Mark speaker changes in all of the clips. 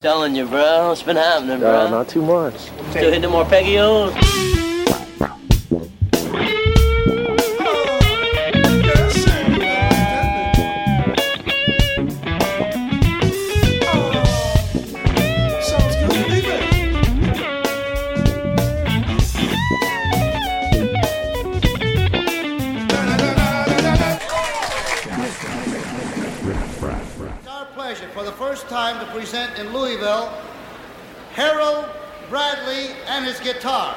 Speaker 1: Telling you, bro. What's been happening, bro?
Speaker 2: Uh, not too much.
Speaker 1: Still hitting more Peggyos?
Speaker 3: It's time to present in Louisville Harold Bradley and his guitar.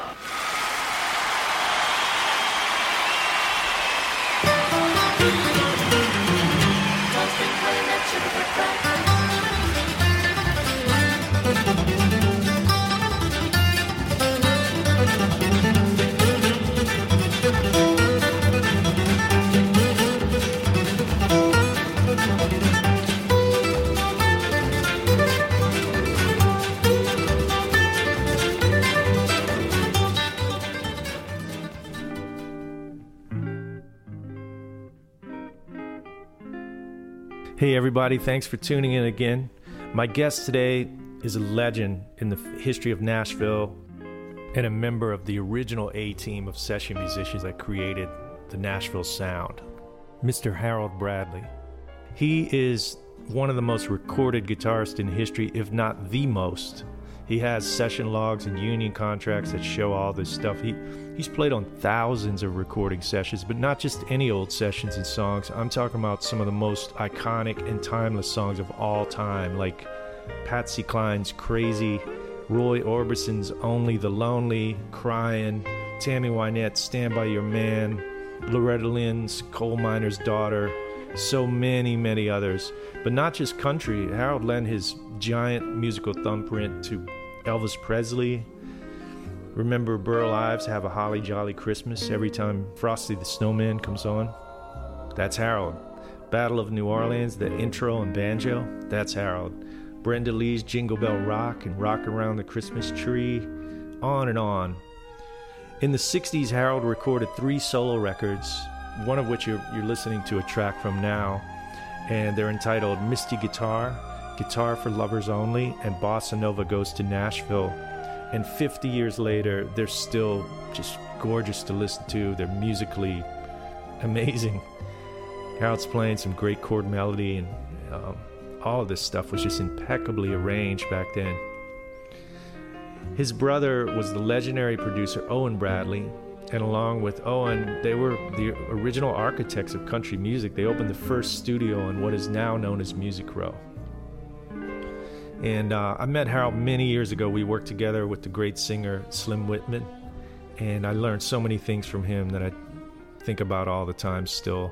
Speaker 4: Hey, everybody, thanks for tuning in again. My guest today is a legend in the history of Nashville and a member of the original A team of session musicians that created the Nashville sound, Mr. Harold Bradley. He is one of the most recorded guitarists in history, if not the most. He has session logs and union contracts that show all this stuff. He he's played on thousands of recording sessions, but not just any old sessions and songs. I'm talking about some of the most iconic and timeless songs of all time, like Patsy Cline's Crazy, Roy Orbison's Only the Lonely, Crying, Tammy Wynette's Stand By Your Man, Loretta Lynn's Coal Miner's Daughter, so many, many others. But not just country. Harold lent his giant musical thumbprint to Elvis Presley. Remember Burl Ives have a holly jolly Christmas every time Frosty the Snowman comes on? That's Harold. Battle of New Orleans, the intro and banjo, that's Harold. Brenda Lee's Jingle Bell Rock and Rock Around the Christmas Tree, on and on. In the 60s, Harold recorded three solo records, one of which you're, you're listening to a track from now, and they're entitled Misty Guitar, Guitar for Lovers Only, and Bossa Nova Goes to Nashville. And 50 years later, they're still just gorgeous to listen to. They're musically amazing. Harold's playing some great chord melody, and um, all of this stuff was just impeccably arranged back then. His brother was the legendary producer Owen Bradley, and along with Owen, they were the original architects of country music. They opened the first studio in what is now known as Music Row. And uh, I met Harold many years ago. We worked together with the great singer Slim Whitman, and I learned so many things from him that I think about all the time still.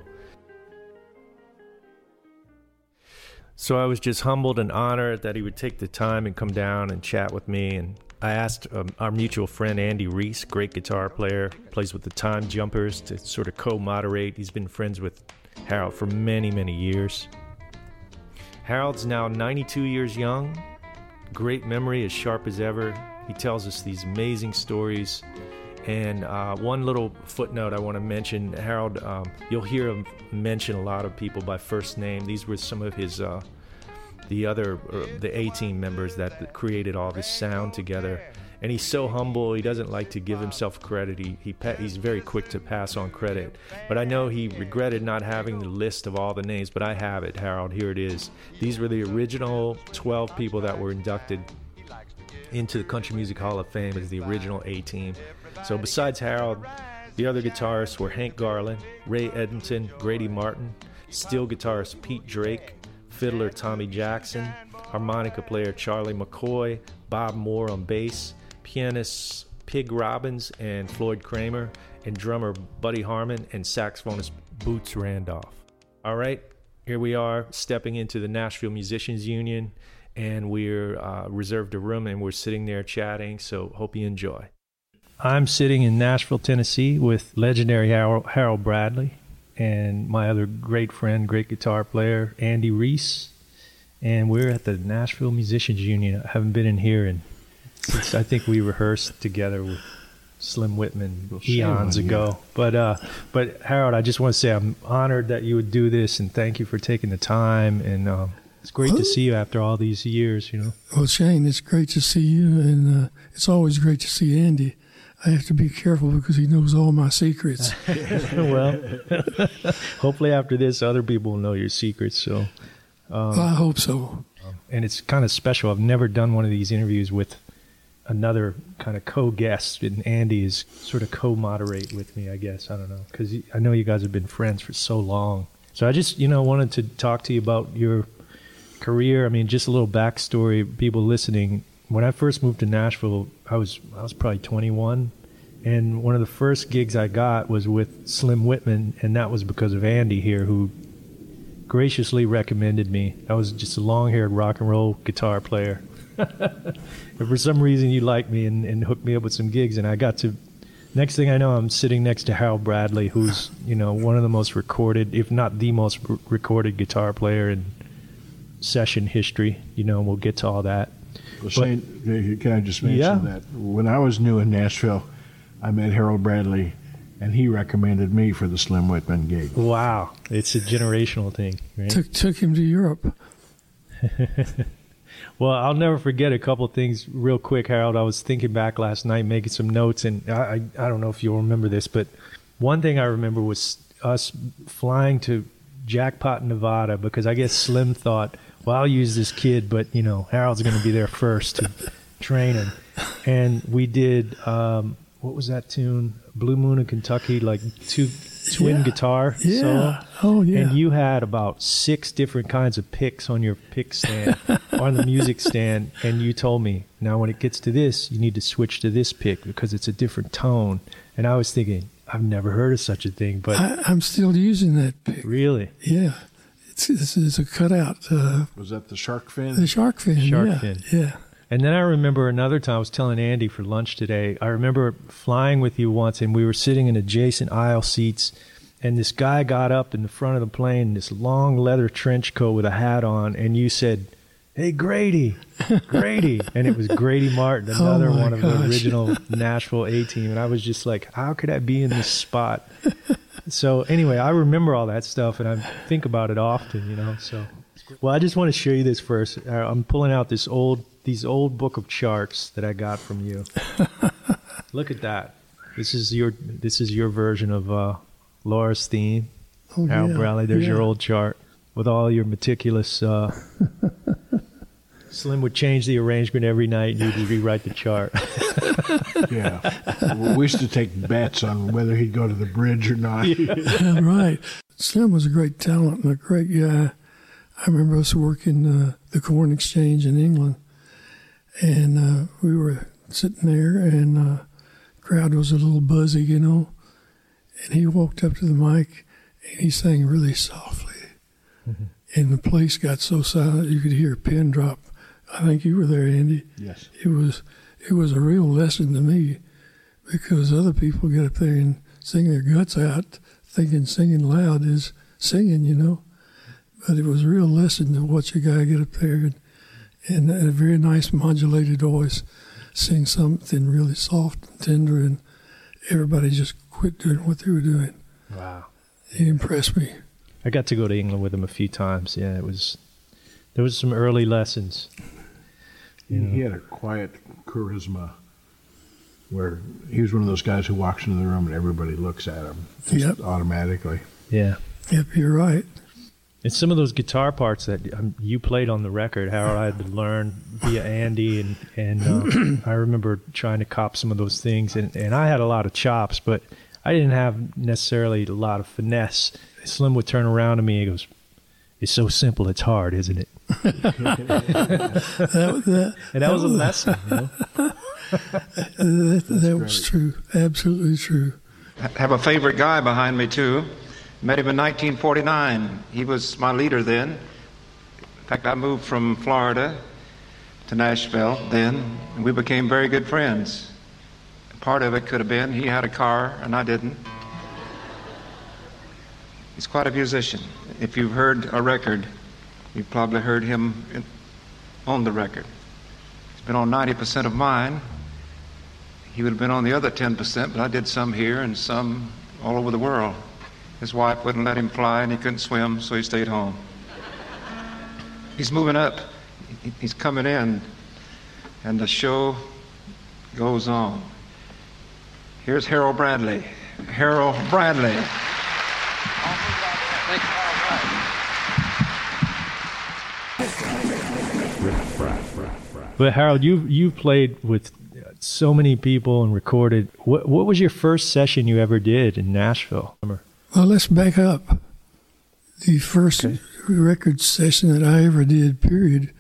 Speaker 4: So I was just humbled and honored that he would take the time and come down and chat with me. And I asked um, our mutual friend Andy Reiss, great guitar player, plays with the Time Jumpers, to sort of co-moderate. He's been friends with Harold for many, many years. Harold's now 92 years young, great memory, as sharp as ever. He tells us these amazing stories. And uh, one little footnote I want to mention Harold, um, you'll hear him mention a lot of people by first name. These were some of his, uh, the other, uh, the A team members that created all this sound together. And he's so humble. He doesn't like to give himself credit. He, he he's very quick to pass on credit. But I know he regretted not having the list of all the names, but I have it, Harold. Here it is. These were the original 12 people that were inducted into the Country Music Hall of Fame as the original A team. So besides Harold, the other guitarists were Hank Garland, Ray Edenton, Grady Martin, steel guitarist Pete Drake, fiddler Tommy Jackson, harmonica player Charlie McCoy, Bob Moore on bass, pianists Pig Robbins and Floyd Cramer, and drummer Buddy Harman and saxophonist Boots Randolph. All right, here we are stepping into the Nashville Musicians Union, and we're uh, reserved a room and we're sitting there chatting. So hope you enjoy. I'm sitting in Nashville, Tennessee, with legendary Harold Bradley and my other great friend, great guitar player Andy Reiss, and we're at the Nashville Musicians Union. I haven't been in here in since I think we rehearsed together with Slim Whitman well, eons ago. But uh, but Harold, I just want to say I'm honored that you would do this, and thank you for taking the time. And um, it's great well, to see you after all these years. You know.
Speaker 2: Well, Shane, it's great to see you, and uh, it's always great to see Andy. I have to be careful because he knows all my secrets.
Speaker 4: well, hopefully after this, other people will know your secrets. So,
Speaker 2: um, well, I hope so.
Speaker 4: And it's kind of special. I've never done one of these interviews with another kind of co-guest, and Andy is sort of co-moderate with me. I guess I don't know because I know you guys have been friends for so long. So I just you know wanted to talk to you about your career. I mean, just a little backstory. People listening. When I first moved to Nashville, I was I was probably 21, and one of the first gigs I got was with Slim Whitman, and that was because of Andy here, who graciously recommended me. I was just a long-haired rock and roll guitar player for some reason you liked me and, and hooked me up with some gigs, and I got to. Next thing I know, I'm sitting next to Harold Bradley, who's you know one of the most recorded, if not the most r- recorded guitar player in session history. You know, and we'll get to all that.
Speaker 5: Well, Shane, can I just mention yeah. that when I was new in Nashville, I met Harold Bradley, and he recommended me for the Slim Whitman gig.
Speaker 4: Wow, it's a generational thing. Right?
Speaker 2: Took took him to Europe.
Speaker 4: Well, I'll never forget a couple things real quick, Harold. I was thinking back last night, making some notes, and I, I, I don't know if you'll remember this, but one thing I remember was us flying to Jackpot, Nevada, because I guess Slim thought, well, I'll use this kid, but you know, Harold's going to be there first to train him, and we did. Um, what was that tune? Blue Moon of Kentucky, like two twin
Speaker 2: yeah.
Speaker 4: guitar
Speaker 2: yeah.
Speaker 4: solo.
Speaker 2: Oh yeah.
Speaker 4: And you had about six different kinds of picks on your pick stand, on the music stand, and you told me now when it gets to this, you need to switch to this pick because it's a different tone. And I was thinking, I've never heard of such a thing, but
Speaker 2: I, am still using that pick.
Speaker 4: Really?
Speaker 2: Yeah. It's, it's, it's a cutout. Uh,
Speaker 5: was that the shark fin?
Speaker 2: The shark fin.
Speaker 4: Shark
Speaker 2: yeah.
Speaker 4: fin.
Speaker 2: Yeah.
Speaker 4: And then I remember another time I was telling Andy for lunch today. I remember flying with you once, and we were sitting in adjacent aisle seats, and this guy got up in the front of the plane, this long leather trench coat with a hat on, and you said, "Hey Grady, Grady," and it was Grady Martin, oh another
Speaker 2: oh
Speaker 4: one of
Speaker 2: gosh.
Speaker 4: the original Nashville A Team, and I was just like, "How could I be in this spot?" so anyway, I remember all that stuff, and I think about it often, you know. So, well, I just want to show you this first. Uh, I'm pulling out this old these old book of charts that I got from you. Look at that. This is your this is your version of uh, Lara's theme.
Speaker 2: Oh,
Speaker 4: Harold
Speaker 2: yeah.
Speaker 4: Bradley. There's
Speaker 2: yeah.
Speaker 4: your old chart with all your meticulous. Uh, Slim would change the arrangement every night, and you'd rewrite the chart.
Speaker 5: yeah, we used to take bets on whether he'd go to the bridge or not.
Speaker 2: Yeah. right. Slim was a great talent and a great guy. I remember us working uh, the Corn Exchange in England, and uh, we were sitting there, and uh, crowd was a little buzzy, you know. And he walked up to the mic, and he sang really softly, mm-hmm. and the place got so silent you could hear a pin drop. I think you were there, Andy.
Speaker 5: Yes.
Speaker 2: It was it was a real lesson to me because other people get up there and sing their guts out, thinking singing loud is singing, you know. But it was a real lesson to watch a guy get up there and and a very nice modulated voice sing something really soft and tender, and everybody just quit doing what they were doing.
Speaker 4: Wow,
Speaker 2: he impressed me.
Speaker 4: I got to go to England with him a few times. Yeah, it was there was some early lessons.
Speaker 5: You know. He had a quiet charisma where he was one of those guys who walks into the room and everybody looks at him
Speaker 2: yep.
Speaker 5: automatically.
Speaker 4: Yeah.
Speaker 2: Yep, you're right.
Speaker 4: And some of those guitar parts that um, you played on the record, Harold, I had to learn via Andy, and and uh, I remember trying to cop some of those things, and, and I had a lot of chops, but I didn't have necessarily a lot of finesse. Slim would turn around to me and goes, "It's so simple, it's hard, isn't it?"
Speaker 2: that, that,
Speaker 4: and that was a lesson. You know?
Speaker 2: that, that was true, absolutely true.
Speaker 6: I have a favorite guy behind me too. Met him in 1949. He was my leader then. In fact, I moved from Florida to Nashville then, and we became very good friends. Part of it could have been he had a car and I didn't. He's quite a musician. If you've heard a record, you've probably heard him on the record. He's been on 90% of mine. He would have been on the other 10%, but I did some here and some all over the world. His wife wouldn't let him fly and he couldn't swim, so he stayed home. He's moving up, he's coming in, and the show goes on. Here's Harold Bradley. Harold Bradley.
Speaker 4: But Harold, you you played with so many people and recorded. What what was your first session you ever did in Nashville?
Speaker 2: Well, let's back up. The first okay. record session that I ever did, period,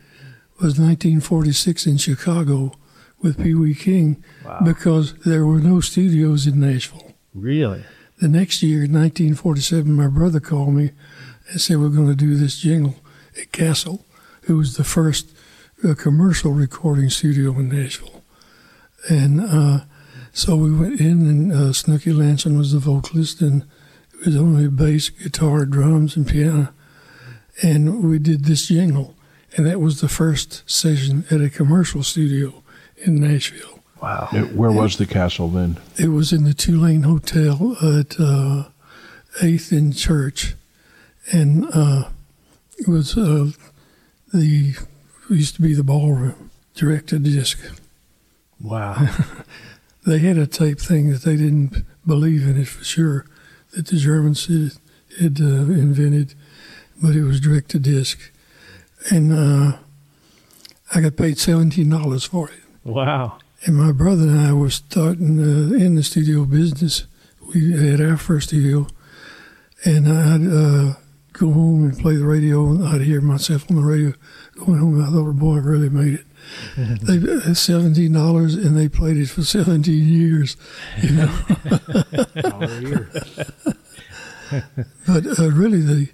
Speaker 2: was 1946 in Chicago with Pee Wee King wow. because there were no studios in Nashville.
Speaker 4: Really?
Speaker 2: The next year, 1947, my brother called me and said, We're going to do this jingle at Castle, who was the first uh, commercial recording studio in Nashville. And uh, so we went in, and uh, Snooky Lanson was the vocalist, and it was only bass, guitar, drums, and piano. And we did this jingle. And that was the first session at a commercial studio in Nashville.
Speaker 4: Wow.
Speaker 5: It, where was the castle then?
Speaker 2: It was in the Tulane Hotel at uh, 8th and Church. And uh, it was uh, the, used to be the ballroom, direct to disc.
Speaker 4: Wow.
Speaker 2: they had a tape thing that they didn't believe in it for sure that the Germans had, had uh, invented, but it was direct to disc, and uh, I got paid seventeen dollars for it.
Speaker 4: Wow!
Speaker 2: And my brother and I were starting uh, in the studio business. We had our first studio, and I'd uh, go home and play the radio, and I'd hear myself on the radio going home. I thought, "Boy, I really made it." They uh, seventeen dollars, and they played it for seventeen years. You know, but uh, really the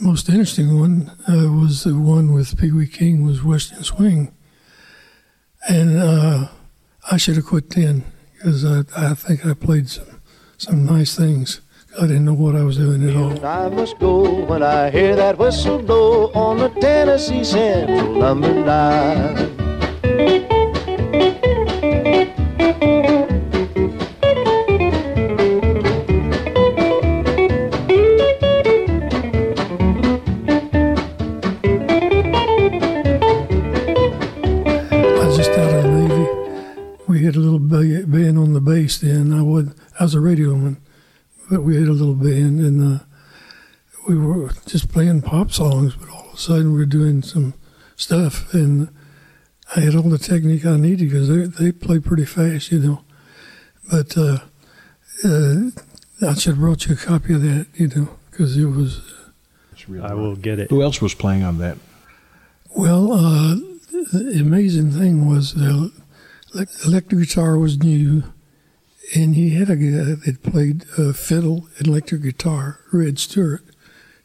Speaker 2: most interesting one uh, was the one with Pee Wee King was Western Swing, and uh, I should have quit then because I, I think I played some some nice things. I didn't know what I was doing at all.
Speaker 7: I must go when I hear that whistle blow on the Tennessee Central Number Nine.
Speaker 2: we had a little band on the bass then. I would I was a radioman but we had a little band and uh, we were just playing pop songs. But all of a sudden, we were doing some stuff, and I had all the technique I needed because they they play pretty fast, you know. But uh, uh, I should have brought you a copy of that, you know, because it was.
Speaker 4: I will get it.
Speaker 5: Who else was playing on that?
Speaker 2: Well, uh, the amazing thing was the electric guitar was new and he had a guy that played uh, fiddle and electric guitar, Redd Stewart,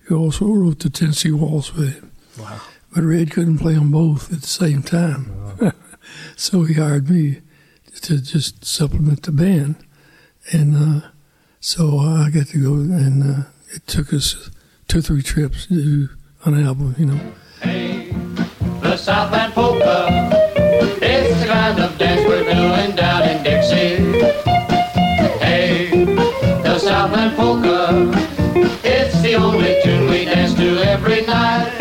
Speaker 2: who also wrote the Tennessee Waltz with him.
Speaker 4: Wow.
Speaker 2: But Redd couldn't play them both at the same time. Wow. so he hired me to just supplement the band. And uh, so I got to go, and uh, it took us two or three trips to do an album, you know.
Speaker 8: Hey, the Southland Polka, only tune we dance to every night.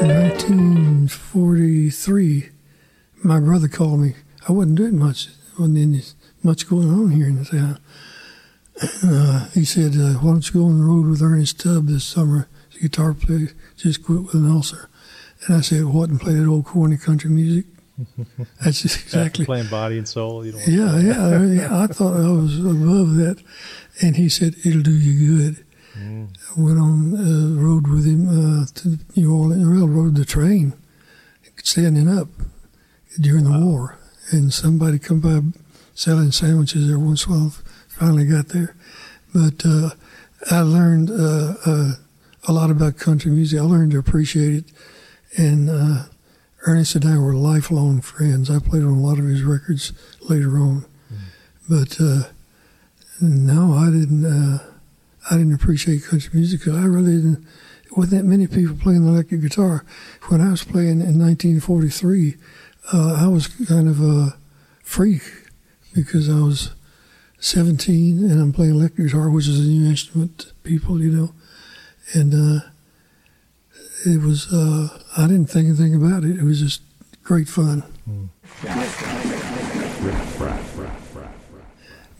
Speaker 2: In 1943, my brother called me. I wasn't doing much. wasn't much going on here in the town. Uh, he said, uh, "Why don't you go on the road with Ernest Tubb this summer? His guitar player just quit with an ulcer." And I said, "What and play that old corny country music?" That's just exactly
Speaker 4: playing body and soul. You
Speaker 2: yeah, yeah, yeah. I thought I was above that, and he said it'll do you good. Mm. I went on uh, road with him uh, to New Orleans, railroad the train, standing up during the wow. war, and somebody come by selling sandwiches there once while finally got there. But uh, I learned uh, uh, a lot about country music. I learned to appreciate it, and uh, Ernest and I were lifelong friends. I played on a lot of his records later on, mm. but uh, no, I didn't. Uh, I didn't appreciate country music. because I really didn't. wasn't that many people playing the electric guitar. When I was playing in 1943, uh, I was kind of a freak because I was 17 and I'm playing electric guitar, which is a new instrument to people, you know, and uh, it was, uh, I didn't think anything about it. It was just great fun. Mm.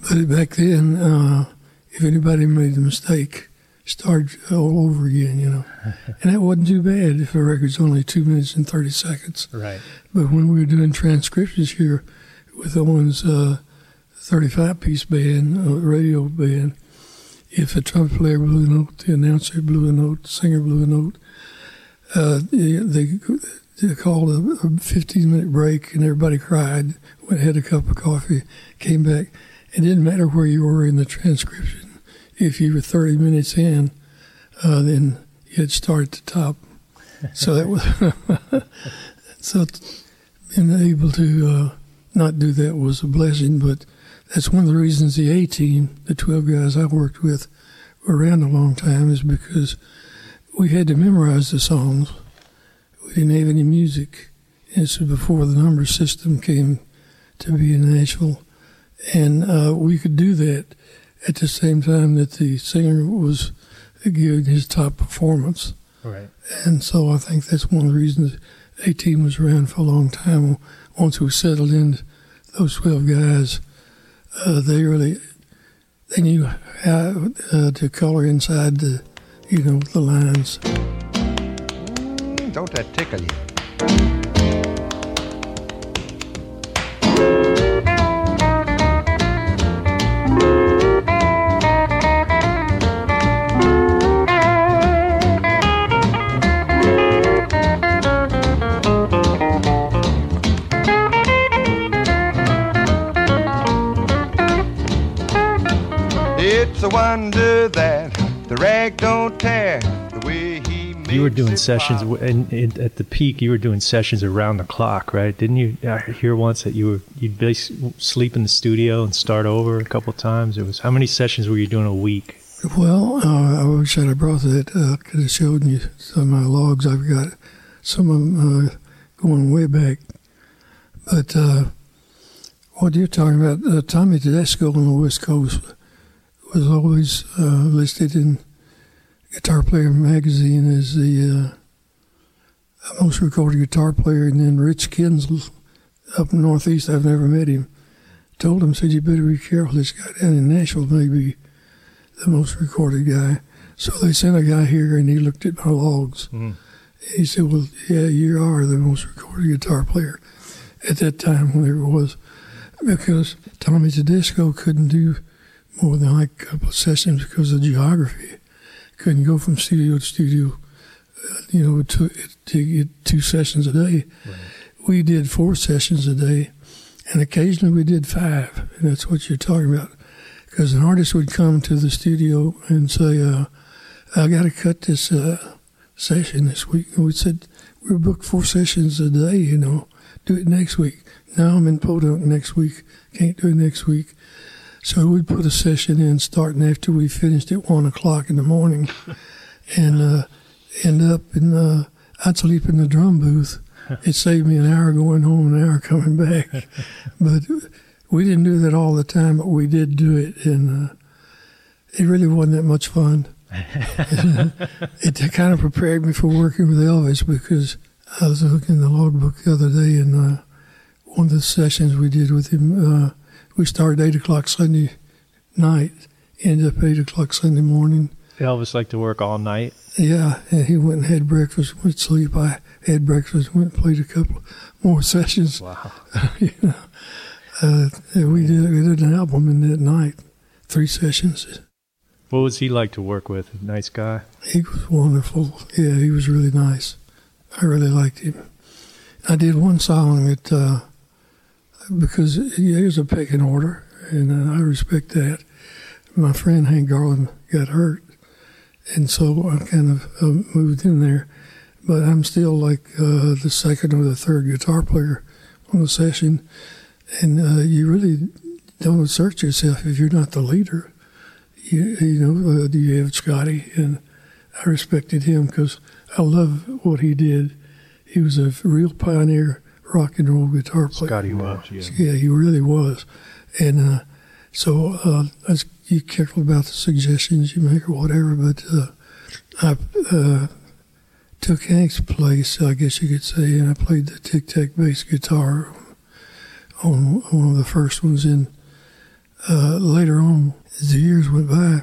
Speaker 2: But back then, uh, if anybody made a mistake, start all over again, you know. and that wasn't too bad if a record's only two minutes and 30 seconds.
Speaker 4: Right.
Speaker 2: But when we were doing transcriptions here with Owen's uh, 35 piece band, uh, radio band, if a trumpet player blew a note, the announcer blew a note, the singer blew a note, uh, they, they called a, 15 minute break and everybody cried, went had a cup of coffee, came back. It didn't matter where you were in the transcription. If you were 30 minutes in, uh, then you had start at the top. So that was so being able to uh, not do that was a blessing. But that's one of the reasons the A team, the 12 guys I worked with, were around a long time, is because we had to memorize the songs. We didn't have any music. This was before the number system came to be in Nashville. And uh, we could do that at the same time that the singer was giving his top performance.
Speaker 4: Right.
Speaker 2: And so I think that's one of the reasons A Team was around for a long time. Once we settled in, those 12 guys, uh, they really they knew how uh, to color inside the you know, the lines.
Speaker 9: Mm, don't that tickle you? It's a wonder that the rag don't tear the way he
Speaker 4: You were doing sessions and, and, at the peak. You were doing sessions around the clock, right? Didn't you I hear once that you were you'd sleep in the studio and start over a couple times? It was how many sessions were you doing a week?
Speaker 2: Well, uh, I wish I'd have brought that. Uh, could have showed you some of my logs. I've got some of them uh, going way back. But uh, what you're talking about, uh, Tommy Tedesco on the West Coast was always uh, listed in Guitar Player magazine as the uh, most recorded guitar player, and then Rich Kinsel up in Northeast, I've never met him, told him, said, you better be careful, this guy down in Nashville may be the most recorded guy. So they sent a guy here, and he looked at my logs. Mm. He said, well, yeah, you are the most recorded guitar player at that time, whenever it was, because Tommy Tedesco couldn't do more than like a couple of sessions because of geography. Couldn't go from studio to studio, uh, you know, to, to get two sessions a day. Right. We did four sessions a day, and occasionally we did five. And that's what you're talking about. Because an artist would come to the studio and say, uh, I got to cut this uh, session this week. And we said, We're booked four sessions a day, you know, do it next week. Now I'm in Podunk next week, can't do it next week. So we'd put a session in starting after we finished at one o'clock in the morning, and uh, end up in uh, I'd sleep in the drum booth. It saved me an hour going home, and an hour coming back. but we didn't do that all the time, but we did do it, and uh, it really wasn't that much fun. it kind of prepared me for working with Elvis because I was looking in the logbook the other day, and uh, one of the sessions we did with him, uh, we started eight o'clock Sunday night, ended up eight o'clock Sunday morning.
Speaker 4: Elvis liked to work all night.
Speaker 2: Yeah, and he went and had breakfast, went to sleep. I had breakfast, went and played a couple more sessions.
Speaker 4: Wow.
Speaker 2: you know, uh, we did we did an album in that night, three sessions.
Speaker 4: What was he like to work with? Nice guy.
Speaker 2: He was wonderful. Yeah, he was really nice. I really liked him. I did one song that uh, because he was a pecking order, and uh, I respect that. My friend Hank Garland got hurt, and so I kind of uh, moved in there. But I'm still like uh, the second or the third guitar player on the session, and uh, you really don't assert yourself if you're not the leader. You, you know, uh, you have Scotty, and I respected him because I love what he did. He was a real pioneer rock and roll guitar player.
Speaker 4: Scotty was, yeah.
Speaker 2: Yeah, he really was. And uh, so uh, I was you careful about the suggestions you make or whatever, but uh, I uh, took Hank's place, I guess you could say, and I played the tic tac bass guitar on one of the first ones. And uh, later on, as the years went by, I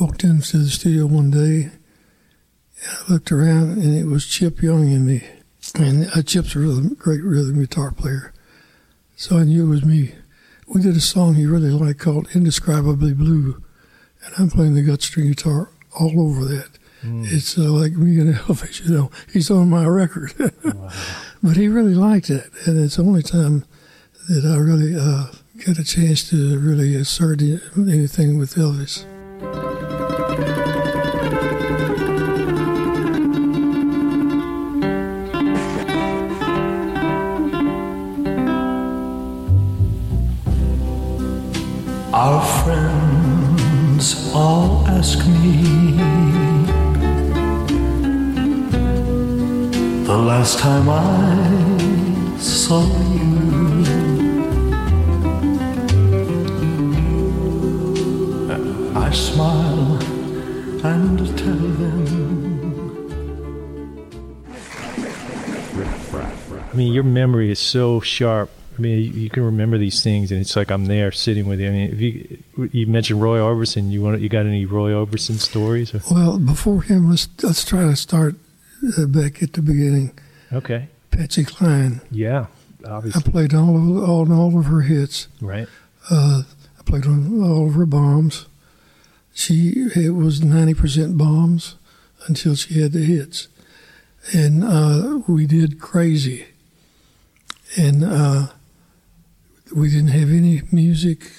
Speaker 2: walked into the studio one day, and I looked around, and it was Chip Young and me. And uh, Chip's a rhythm, great rhythm guitar player. So I knew it was me. We did a song he really liked called Indescribably Blue. And I'm playing the gut string guitar all over that.
Speaker 4: Mm.
Speaker 2: It's uh, like me and Elvis, you know. He's on my record.
Speaker 4: Wow.
Speaker 2: but he really liked it. And it's the only time that I really uh, get a chance to really assert anything with Elvis.
Speaker 10: Our friends all ask me the last time I saw you. I smile and tell them.
Speaker 4: I mean, your memory is so sharp. I mean, you, you can remember these things, and it's like I'm there sitting with you. I mean, if you you mentioned Roy Orbison, you want you got any Roy Orbison stories? Or?
Speaker 2: Well, before him, let's let's try to start uh, back at the beginning.
Speaker 4: Okay.
Speaker 2: Patsy Cline.
Speaker 4: Yeah, obviously.
Speaker 2: I played all of all, all of her hits.
Speaker 4: Right.
Speaker 2: Uh, I played on all of her bombs. She it was ninety percent bombs until she had the hits, and uh, we did crazy. And uh, we didn't have any music.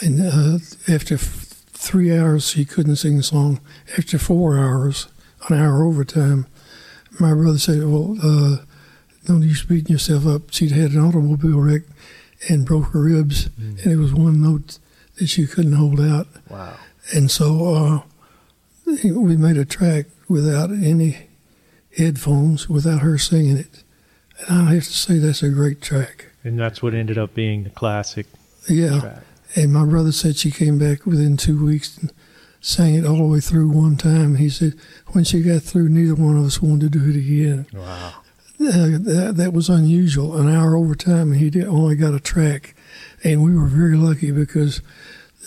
Speaker 2: And uh, after f- three hours, she couldn't sing the song. After four hours, an hour overtime, my brother said, "Well, uh, don't you beating yourself up." She'd had an automobile wreck and broke her ribs, and it was one note that she couldn't hold out.
Speaker 4: Wow.
Speaker 2: And so uh, we made a track without any headphones, without her singing it. And I have to say that's a great track.
Speaker 4: And that's what ended up being the classic.
Speaker 2: Yeah.
Speaker 4: Track.
Speaker 2: And my brother said she came back within two weeks and sang it all the way through one time. He said when she got through, neither one of us wanted to do it again.
Speaker 4: Wow.
Speaker 2: Uh, that, that was unusual. An hour overtime, and he did, only got a track. And we were very lucky because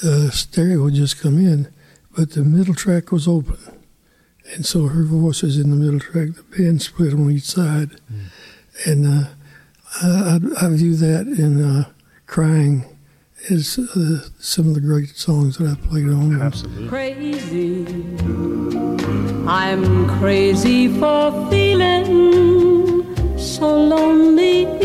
Speaker 2: the stereo had just come in, but the middle track was open. And so her voice is in the middle track. The band split on each side. And uh, I, I, I view that in uh, Crying as uh, some of the great songs that I've played on.
Speaker 4: Absolutely.
Speaker 11: Crazy. I'm crazy for feeling so lonely.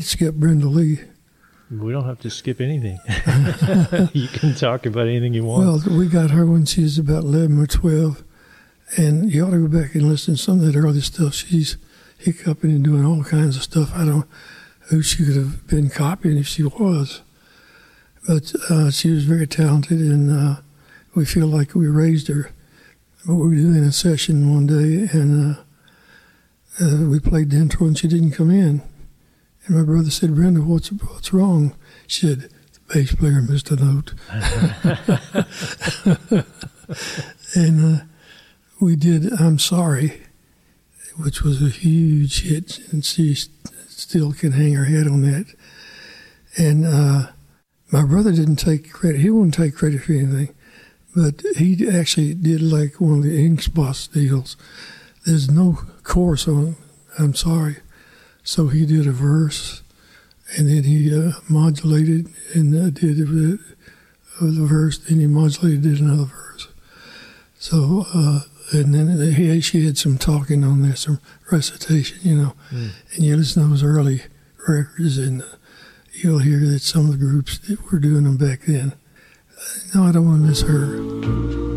Speaker 2: To skip Brenda Lee.
Speaker 4: We don't have to skip anything. you can talk about anything you want.
Speaker 2: Well, we got her when she was about 11 or 12. And you ought to go back and listen to some of that early stuff. She's hiccuping and doing all kinds of stuff. I don't know who she could have been copying if she was. But uh, she was very talented, and uh, we feel like we raised her. But we were doing a session one day, and uh, uh, we played the intro and she didn't come in. And my brother said, Brenda, what's, what's wrong? She said, the bass player missed a note. and uh, we did I'm Sorry, which was a huge hit, and she still can hang her head on that. And uh, my brother didn't take credit. He wouldn't take credit for anything, but he actually did like one of the Ink Spots deals. There's no chorus on I'm Sorry. So he did a verse, and then he uh, modulated and uh, did of the verse, then he modulated, did another verse. So, uh, and then he, she had some talking on there, some recitation, you know. Mm. And you listen to those early records, and you'll hear that some of the groups that were doing them back then. No, I don't want to miss her.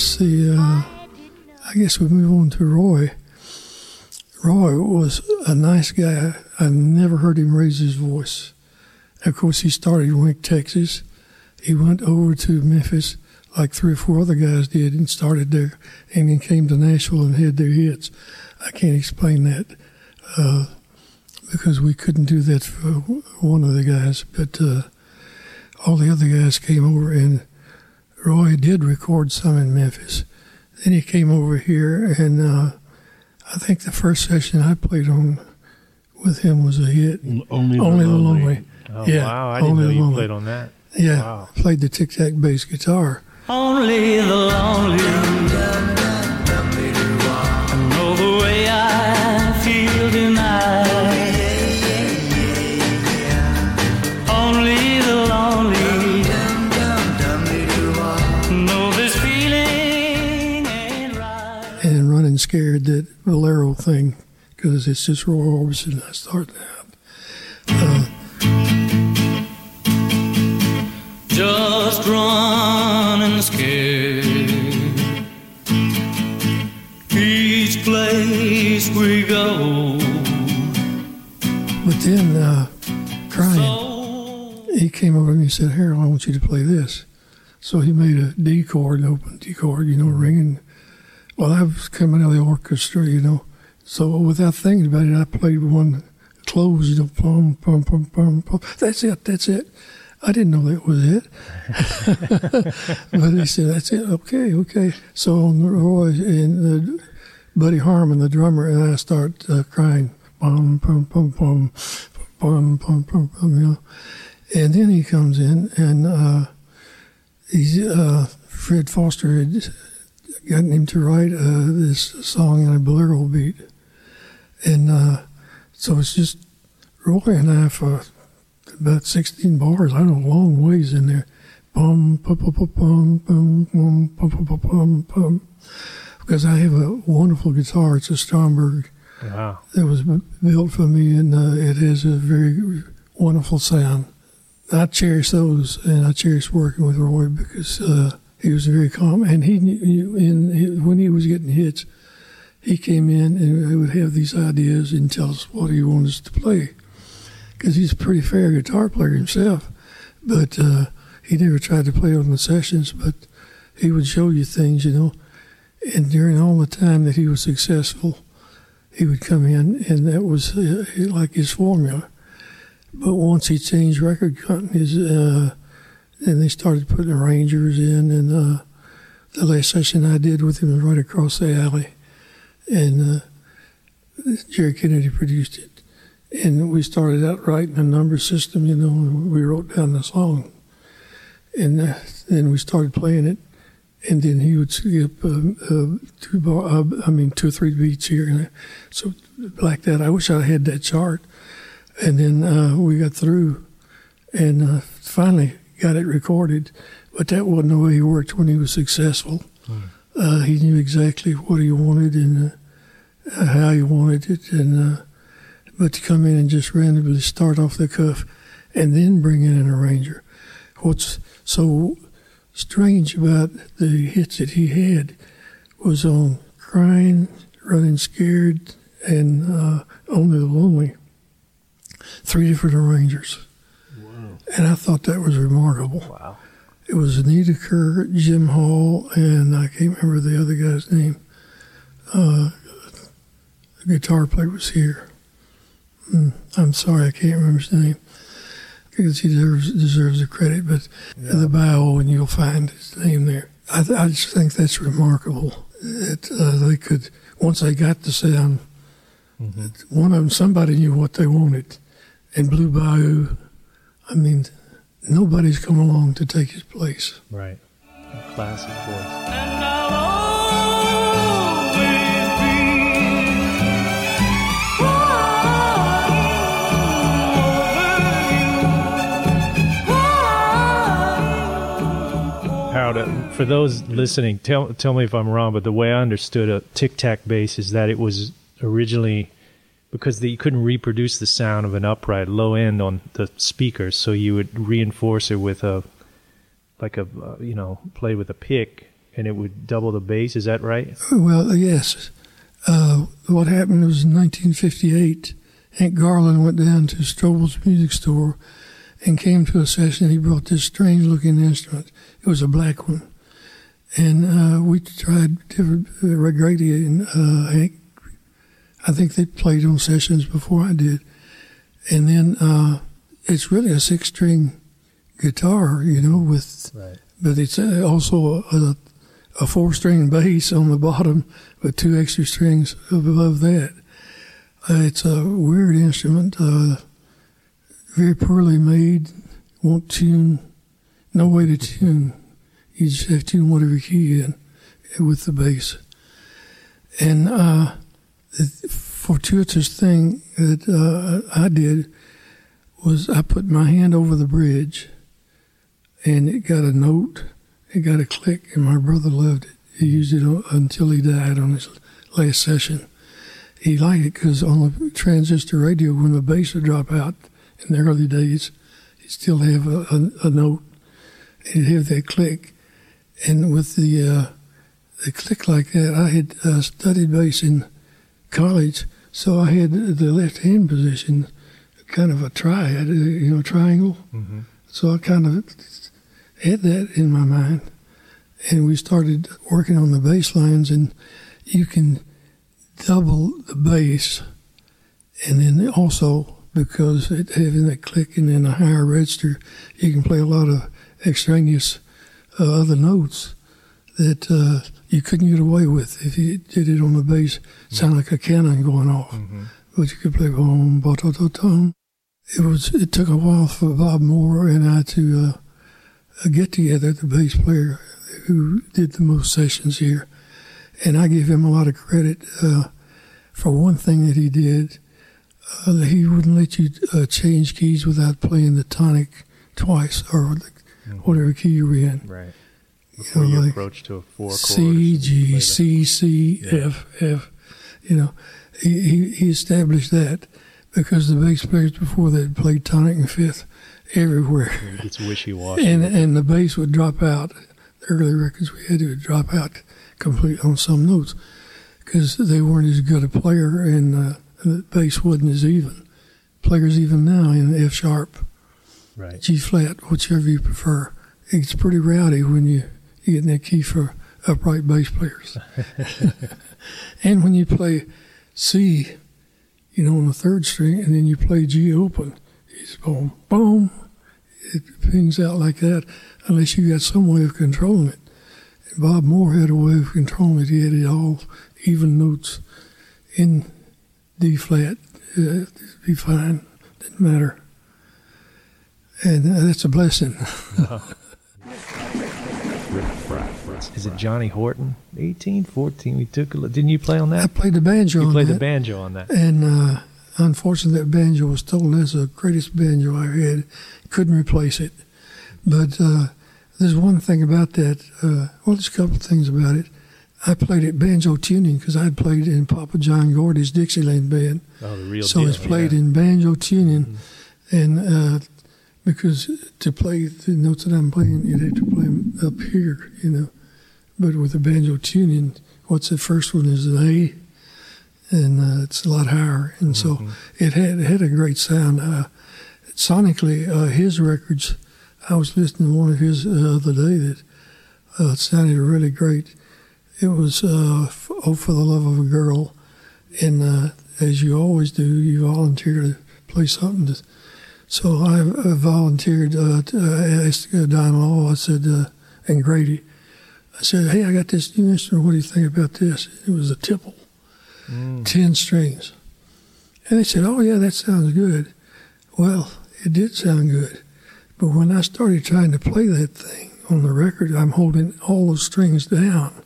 Speaker 2: See, uh, I guess we move on to Roy. Roy was a nice guy. I never heard him raise his voice. Of course, he started in Wink, Texas. He went over to Memphis, like three or four other guys did, and started there, and then came to Nashville and had their hits. I can't explain that uh, because we couldn't do that for one of the guys, but uh, all the other guys came over and Roy did record some in Memphis. Then he came over here, and uh, I think the first session I played on with him was a hit.
Speaker 5: Only,
Speaker 2: only
Speaker 5: the,
Speaker 2: the
Speaker 5: lonely.
Speaker 2: lonely.
Speaker 4: Oh,
Speaker 2: yeah,
Speaker 4: wow! I didn't know you played on that.
Speaker 2: Yeah,
Speaker 4: wow.
Speaker 2: I played the tic tac bass guitar.
Speaker 11: Only the lonely know the way I feel tonight. Only the lonely know this feeling ain't right.
Speaker 2: And running scared that bolero thing because it's just Roy Orbison. I started out. Uh,
Speaker 11: just running scared. Each place we go.
Speaker 2: But then, uh, crying, he came over and he said, Harold, I want you to play this. So he made a D chord, an open D chord, you know, ringing. Well, I was coming out of the orchestra, you know. So without thinking about it, I played one close, you know, pum, pum, pum, pum, pum. That's it, that's it. I didn't know that was it. but he said, that's it, okay, okay. So Roy and uh, Buddy Harman, the drummer, and I start uh, crying, pum, pum, pum, pum, pum, pum, pum, pum, you know. And then he comes in, and uh, he's, uh, Fred Foster had gotten him to write uh, this song in a bolero beat. And uh, so it's just Roy and I for about 16 bars. I don't know, long ways in there. Bum, pum, pum, pum, pum, pum, pum, pum, pum, pum, pum, pum. Because I have a wonderful guitar. It's a Stromberg
Speaker 4: Wow.
Speaker 2: that was built for me, and uh, it has a very wonderful sound. I cherish those, and I cherish working with Roy because uh, he was very calm. And he, in, he, when he was getting hits, he came in and he would have these ideas and tell us what he wanted us to play. Because he's a pretty fair guitar player himself, but uh, he never tried to play on the sessions. But he would show you things, you know. And during all the time that he was successful, he would come in, and that was uh, like his formula. But once he changed record companies, uh, and they started putting arrangers in, and uh, the last session I did with him was right across the alley, and uh, Jerry Kennedy produced it. And we started out writing a number system, you know, and we wrote down the song. And uh, then we started playing it, and then he would skip um, uh, two bar, uh, I mean, two or three beats here. And so like that, I wish I had that chart. And then uh, we got through, and uh, finally got it recorded. But that wasn't the way he worked when he was successful. Uh, he knew exactly what he wanted and uh, how he wanted it, and uh, but to come in and just randomly start off the cuff and then bring in an arranger. What's so strange about the hits that he had was on Crying, Running Scared, and uh, Only the Lonely. Three different arrangers. Wow. And I thought that was remarkable.
Speaker 4: Wow.
Speaker 2: It was Anita Kerr, Jim Hall, and I can't remember the other guy's name. Uh, the guitar player was here. Mm, I'm sorry, I can't remember his name because he deserves deserves the credit. But yeah. the bio, and you'll find his name there. I, I just think that's remarkable that uh, they could once they got the sound. Mm-hmm. One of them, somebody knew what they wanted, and Blue Bayou. I mean, nobody's come along to take his place.
Speaker 4: Right, classic voice. For those listening, tell tell me if I'm wrong, but the way I understood a tic tac bass is that it was originally because the, you couldn't reproduce the sound of an upright low end on the speakers, so you would reinforce it with a like a uh, you know play with a pick, and it would double the bass. Is that right?
Speaker 2: Well, yes. Uh, what happened was in 1958, Hank Garland went down to Strobel's music store and came to a session. He brought this strange looking instrument. It was a black one. And uh, we tried different, uh, Grady and uh, Hank, I think they played on sessions before I did. And then uh, it's really a six string guitar, you know, with, right. but it's uh, also a, a four string bass on the bottom with two extra strings above that. Uh, it's a weird instrument, uh, very poorly made, won't tune, no way to tune. You just have to tune whatever key in with the bass. And uh, the fortuitous thing that uh, I did was I put my hand over the bridge and it got a note, it got a click, and my brother loved it. He used it until he died on his last session. He liked it because on the transistor radio, when the bass would drop out in the early days, he'd still have a, a, a note. He'd have that click. And with the, uh, the click like that, I had uh, studied bass in college, so I had the left hand position kind of a triad, uh, you know, triangle. Mm-hmm. So I kind of had that in my mind. And we started working on the bass lines, and you can double the bass, and then also because it, having that click and then a higher register, you can play a lot of extraneous uh, other notes that uh, you couldn't get away with if you did it on the bass. It sounded like a cannon going off, mm-hmm. but you could play boom, ba da dum. It was. It took a while for Bob Moore and I to uh, get together, the bass player who did the most sessions here, and I give him a lot of credit uh, for one thing that he did. Uh, he wouldn't let you uh, change keys without playing the tonic twice or the, mm-hmm. whatever key you were in.
Speaker 4: Right. Before you, know, you like approach to a four
Speaker 2: C G C C F F. You know, he, he, he established that because the bass players before that played tonic and fifth everywhere.
Speaker 4: It's wishy washy.
Speaker 2: And and the bass would drop out. The early records we had to drop out completely on some notes because they weren't as good a player and uh, the bass wasn't as even. Players even now in F sharp,
Speaker 4: right.
Speaker 2: G flat, whichever you prefer. It's pretty rowdy when you, you get in that key for upright bass players. and when you play C, you know, on the third string, and then you play G open, it's boom, boom. It pings out like that unless you got some way of controlling it. And Bob Moore had a way of controlling it. He had it all even notes in D flat, uh, be fine. Didn't matter. And uh, that's a blessing.
Speaker 4: Is it Johnny Horton? 1814. We took a look. Didn't you play on that?
Speaker 2: I played the banjo.
Speaker 4: You played
Speaker 2: the
Speaker 4: banjo on that.
Speaker 2: And uh, unfortunately, that banjo was stolen. That's the greatest banjo I had. Couldn't replace it. But uh, there's one thing about that. Uh, well, there's a couple of things about it. I played at banjo tuning because I'd played in Papa John Gordy's Dixieland band.
Speaker 4: Oh, the real
Speaker 2: so
Speaker 4: deal,
Speaker 2: it's played
Speaker 4: yeah.
Speaker 2: in banjo tuning, and uh, because to play the notes that I'm playing, you'd have to play them up here, you know. But with the banjo tuning, what's the first one is an A, and uh, it's a lot higher, and so it had it had a great sound. Uh, sonically, uh, his records. I was listening to one of his uh, other day that uh, sounded really great. It was uh, "Oh for the Love of a Girl," and uh, as you always do, you volunteer to play something. To, so I volunteered uh, to uh, ask uh, Don Law. I said, uh, and Grady. I said, "Hey, I got this new instrument. What do you think about this?" It was a tiple, ten strings, and they said, "Oh yeah, that sounds good." Well, it did sound good, but when I started trying to play that thing on the record, I'm holding all those strings down.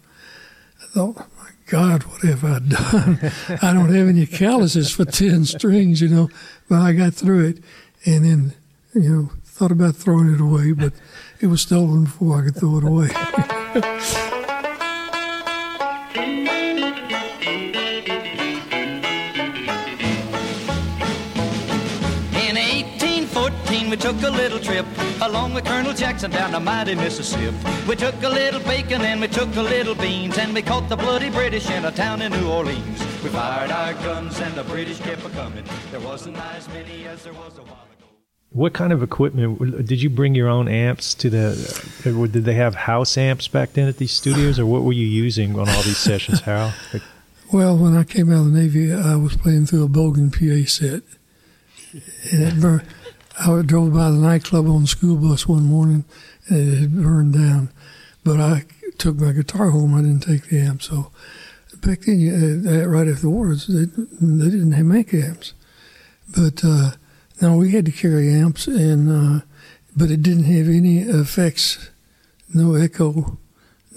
Speaker 2: Thought, my God, what have I done? I don't have any calluses for 10 strings, you know. But I got through it and then, you know, thought about throwing it away, but it was stolen before I could throw it away.
Speaker 12: took a little trip along with Colonel Jackson down the mighty Mississippi. We took a little bacon and we took a little beans and we caught the bloody British in a town in New Orleans. We fired our guns and the British kept a coming. There wasn't as many as there was a while ago.
Speaker 4: What kind of equipment did you bring your own amps to the? Or did they have house amps back then at these studios, or what were you using on all these sessions, Harold?
Speaker 2: Well, when I came out of the Navy, I was playing through a Bogen PA set. And it burned, I drove by the nightclub on the school bus one morning, and it had burned down. But I took my guitar home. I didn't take the amp. So back then, you- uh, right after the war, they, they didn't make amps. But uh, no, we had to carry amps, and uh, but it didn't have any effects, no echo,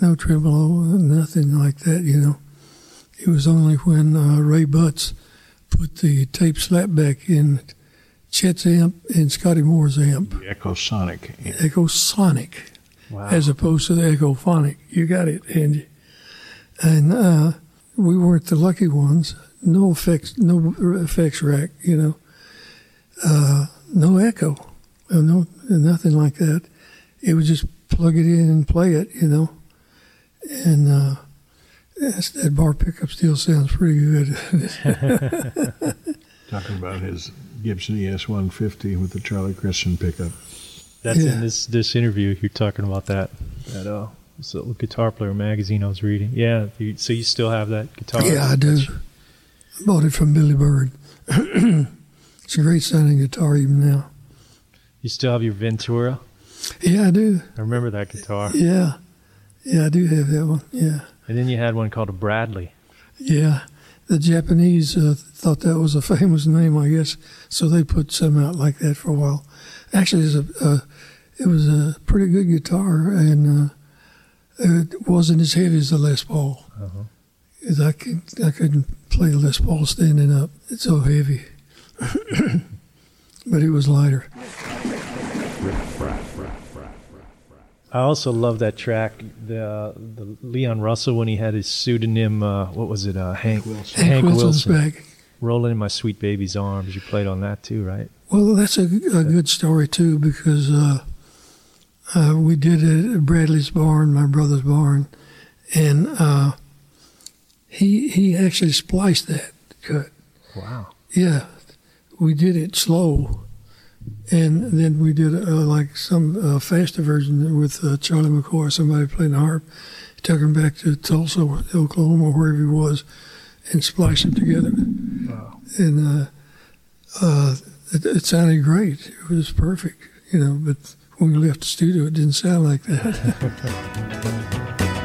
Speaker 2: no tremolo, nothing like that. You know. It was only when uh, Ray Butts put the tape slapback in Chet's amp and Scotty Moore's amp,
Speaker 5: Echo Sonic.
Speaker 2: Echo Sonic,
Speaker 5: Wow.
Speaker 2: as opposed to the Echo Phonic. You got it, Andy. And uh, we weren't the lucky ones. No effects, no effects rack, you know. Uh, no echo, no nothing like that. It was just plug it in and play it, you know. And uh, that bar pickup still sounds pretty good.
Speaker 5: Talking about his Gibson ES 150 with the Charlie Christian pickup.
Speaker 4: that's
Speaker 2: Yeah.
Speaker 4: in this this interview. You're talking about that that uh, this little guitar player magazine I was reading. Yeah, you, so you still have that guitar?
Speaker 2: yeah, I do. I bought it from Billy Byrd. it's a great sounding guitar even now.
Speaker 4: You still have your Ventura?
Speaker 2: Yeah, I do.
Speaker 4: I remember that guitar.
Speaker 2: Yeah, yeah, I do have that one. Yeah,
Speaker 4: And then you had one called a Bradley.
Speaker 2: yeah. The Japanese uh, thought that was a famous name, I guess, so they put some out like that for a while. Actually, it was a, uh, it was a pretty good guitar, and uh, it wasn't as heavy as the Les Paul.
Speaker 4: Uh-huh.
Speaker 2: 'Cause I could I couldn't play the Les Paul standing up. It's so heavy. but it was lighter.
Speaker 4: I also love that track, the uh, the Leon Russell when he had his pseudonym. Uh, what was it? Uh, Hank
Speaker 5: Wilson.
Speaker 2: Hank Wilson's back.
Speaker 4: Rolling in my sweet baby's arms. You played on that too, right?
Speaker 2: Well, that's a, a good story too because uh, uh, we did it at Bradley's barn, my brother's barn, and uh, he he actually spliced that cut.
Speaker 4: Wow.
Speaker 2: Yeah, we did it slow, and then we did uh, like some uh, faster version with uh, Charlie McCoy. Somebody playing the harp. Took him back to Tulsa, or Oklahoma, wherever he was, and spliced them together. And uh, uh, it, it sounded great. It was perfect, you know. But when we left the studio, it didn't sound like that.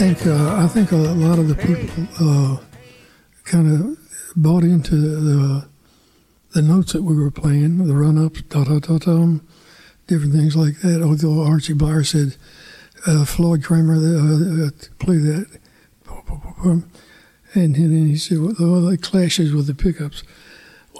Speaker 2: think uh, I think a lot of the people uh, kind of bought into the the notes that we were playing, the run ups, da da da dum, different things like that. Although Archie Bleyer said uh, Floyd Cramer uh, uh, play that. And then he said, well, that clashes with the pickups.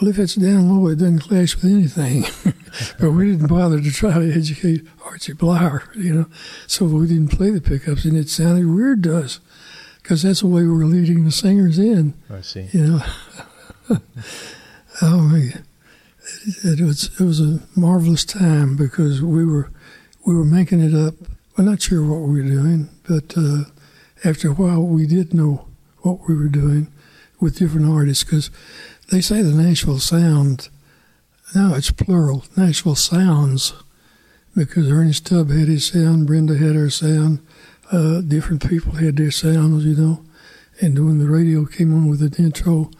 Speaker 2: Well, if it's down low, it doesn't clash with anything. but we didn't bother to try to educate Archie Bleyer, you know. So we didn't play the pickups, and it sounded weird to us because that's the way we were leading the singers in.
Speaker 4: I see.
Speaker 2: You know. oh. It, it was it was a marvelous time because we were we were making it up. We're not sure what we were doing, but uh, after a while, we did know what we were doing with different artists because they say the Nashville sound. No, it's plural. Nashville sounds because Ernest Tubb had his sound, Brenda had her sound, uh, different people had their sounds, you know. And when the radio came on with an intro,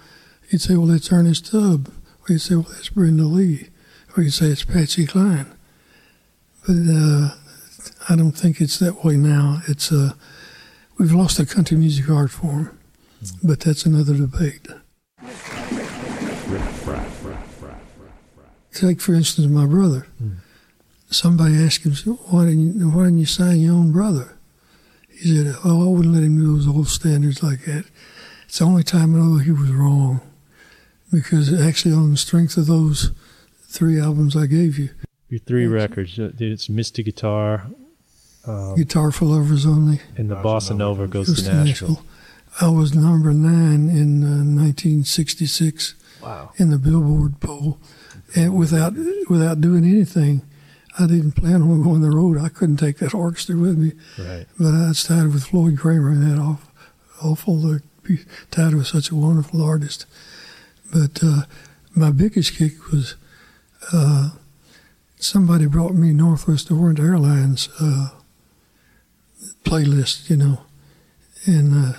Speaker 2: you'd say, "Well, that's Ernest Tubb," or you'd say, "Well, that's Brenda Lee," or you'd say, "It's Patsy Cline." But uh, I don't think it's that way now. It's uh, we've lost the country music art form, but that's another debate. Take for instance my brother. Somebody asked him, "Why didn't you, why didn't you sign your own brother?" He said, "Oh, I wouldn't let him do those old standards like that." It's the only time I know he was wrong, because actually on the strength of those three albums I gave you,
Speaker 4: Your three records. uh, It's Misty Guitar. Um,
Speaker 2: Guitar for Lovers Only.
Speaker 4: And the Bossa Nova goes
Speaker 2: Goes
Speaker 4: to Nashville.
Speaker 2: I was number nine in uh, 1966
Speaker 4: Wow.
Speaker 2: in the Billboard poll, and without without doing anything. I didn't plan on going the road. I couldn't take that orchestra with me.
Speaker 4: Right.
Speaker 2: But I started with Floyd Cramer, and that awful, awful to be tied with such a wonderful artist. But uh, my biggest kick was uh, somebody brought me Northwest Orient Airlines uh, playlist, you know, and uh,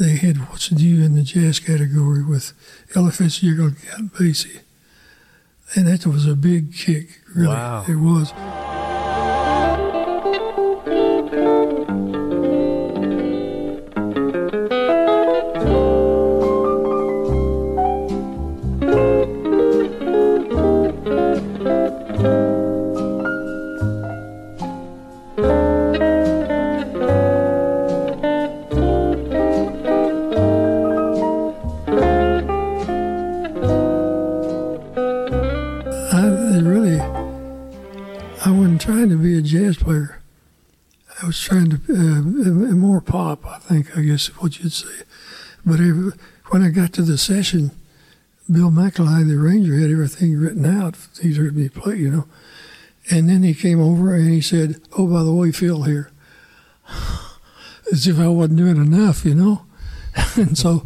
Speaker 2: they had what's new in the jazz category with Ella Fitzgerald, Count Basie, and that was a big kick. Really,
Speaker 4: Wow.
Speaker 2: it was. Jazz player. I was trying to uh, more pop. I think I guess what you'd say. But every, when I got to the session, Bill McElhiney, the arranger, had everything written out. He'd heard me play, you know. And then he came over and he said, "Oh, by the way, Phil here," as if I wasn't doing enough, you know. and so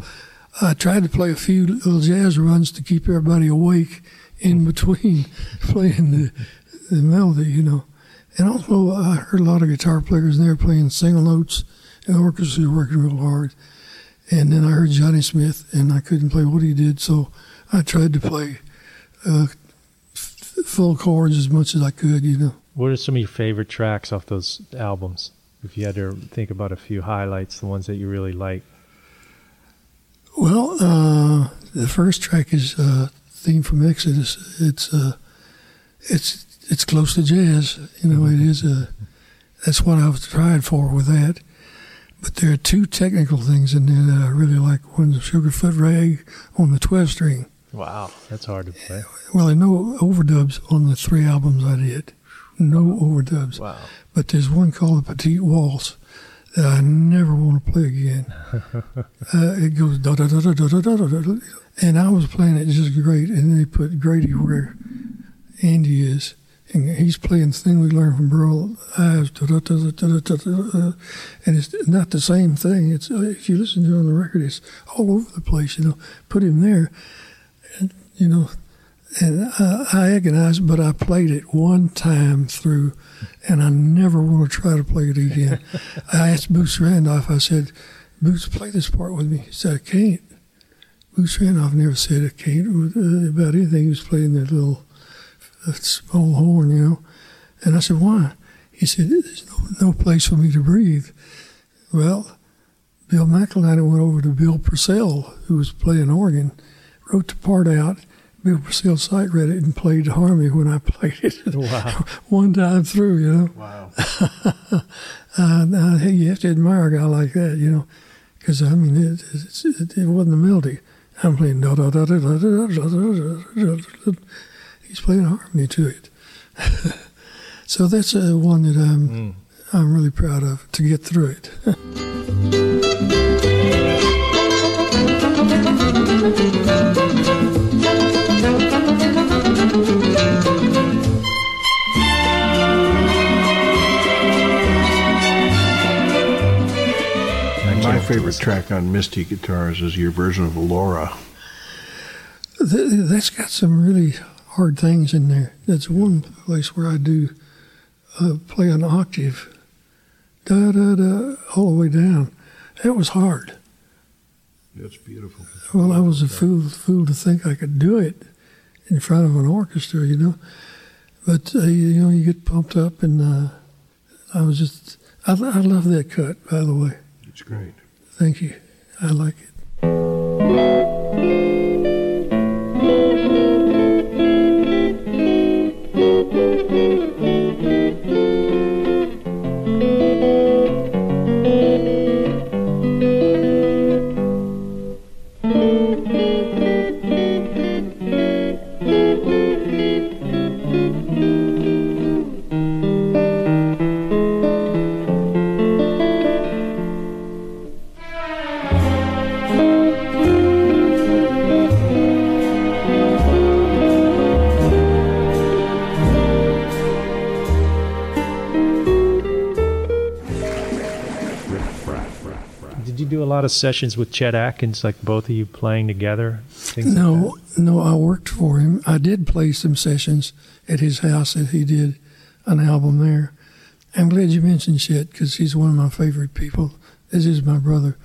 Speaker 2: I tried to play a few little jazz runs to keep everybody awake in between playing the, the melody, you know. And also, I heard a lot of guitar players there playing single notes, and the orchestra was working real hard. And then I heard Johnny Smith, and I couldn't play what he did, so I tried to play uh, f- full chords as much as I could, you know.
Speaker 4: What are some of your favorite tracks off those albums? If you had to think about a few highlights, the ones that you really like.
Speaker 2: Well, uh, the first track is uh, theme from Exodus. It's uh, it's it's close to jazz. You know, it is a. That's what I've tried for with that. But there are two technical things in there that I really like. One's Sugarfoot Rag on the 12 string.
Speaker 4: Wow, that's hard to play.
Speaker 2: Well, there are no overdubs on the three albums I did. No overdubs.
Speaker 4: Wow.
Speaker 2: But there's one called the Petite Waltz that I never want to play again. uh, it goes da da da da da da da da, da, and I was playing it just great. And then they put Grady where Andy is, and he's playing the thing we learned from Burl uh, Ives, uh, and it's not the same thing. It's uh, if you listen to it on the record, it's all over the place. You know, put him there, and you know, and I, I agonized, but I played it one time through, and I never want to try to play it again. I asked Boots Randolph. I said, "Boots, play this part with me." He said, "I can't." Boots Randolph never said I can't about anything. He was playing that little uh, small horn, you know. And I said, why? He said, there's no, no place for me to breathe. Well, Bill McElhiney went over to Bill Pursell, who was playing organ, wrote the part out. Bill Pursell sight read it and played harmony when I played it
Speaker 4: Wow.
Speaker 2: one time through, you know.
Speaker 4: Wow.
Speaker 2: Uh, now, hey, you have to admire a guy like that, you know, because I mean, it, it, it, wasn't a melody. I'm playing da da da da da da da da da da. He's playing harmony to it. so that's uh, one that I'm mm. I'm really proud of to get through it.
Speaker 5: My favorite track on Misty Guitars is your version of Laura.
Speaker 2: That's got some really hard things in there. That's one place where I do uh, play an octave, da da da, all the way down. That was hard.
Speaker 5: That's beautiful.
Speaker 2: Well, I was a fool, fool to think I could do it in front of an orchestra, you know. But uh, you know, you get pumped up, and uh, I was just. I, I love that cut, by the way.
Speaker 5: It's great.
Speaker 2: Thank you. I like it.
Speaker 4: Of sessions with Chet Atkins, like both of you playing together?
Speaker 2: no,
Speaker 4: like
Speaker 2: no, I worked for him. I did play some sessions at his house that he did an album there. I'm glad you mentioned Chet because he's one of my favorite people. This is my brother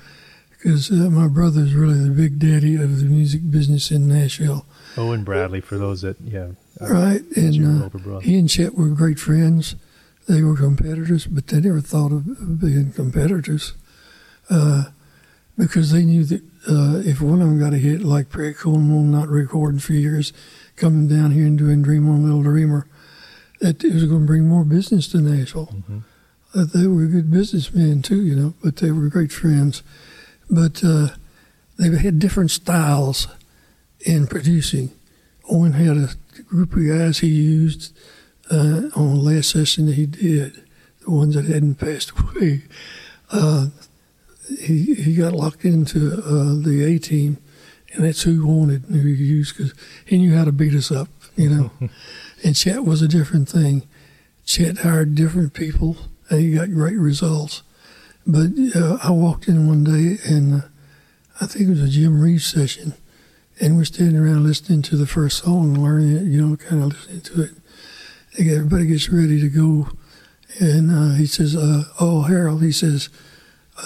Speaker 2: because uh, my brother is really the big daddy of the music business in Nashville.
Speaker 4: Owen Bradley, for those that, yeah.
Speaker 2: Right. And uh, he and Chet were great friends. They were competitors, but they never thought of being competitors. Uh, because they knew that uh, if one of them got a hit like Perry Como not recording for years, coming down here and doing Dream on Little Dreamer, that it was going to bring more business to Nashville. Mm-hmm. Uh, they were good businessmen too, you know, but they were great friends. But uh, they had different styles in producing. Owen had a group of guys he used uh, on the last session that he did, the ones that hadn't passed away. He he got locked into uh, the A team, and that's who he wanted who he used because he knew how to beat us up, you know. and Chet was a different thing. Chet hired different people, and he got great results. But uh, I walked in one day, and uh, I think it was a Jim Reeves session, and we're standing around listening to the first song learning it, you know, kind of listening to it. Everybody gets ready to go, and uh, he says, uh, "Oh, Harold," he says.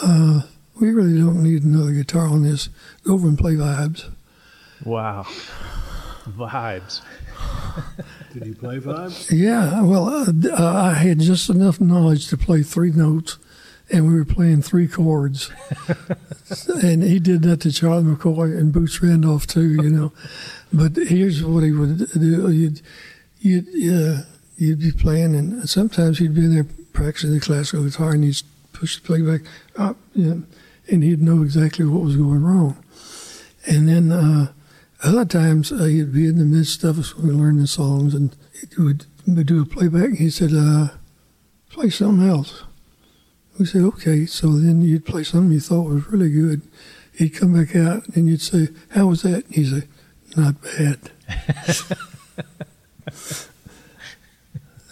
Speaker 2: Uh, we really don't need another guitar on this. Go over and play vibes.
Speaker 4: Wow. Vibes.
Speaker 5: Did you play vibes?
Speaker 2: Yeah. Well, uh, uh, I had just enough knowledge to play three notes, and we were playing three chords. and he did that to Charlie McCoy and Boots Randolph too, you know. but here's what he would do: you'd you'd uh, you'd be playing, and sometimes he'd be in there practicing the classical guitar, and he'd push the playback up. You know, and he'd know exactly what was going wrong. And then uh, other times uh, he'd be in the midst of us when we learned the songs, and he would do a playback. And he said, uh, "Play something else." We said, "Okay." So then you'd play something you thought was really good. He'd come back out, and you'd say, "How was that?" And he'd say, "Not bad."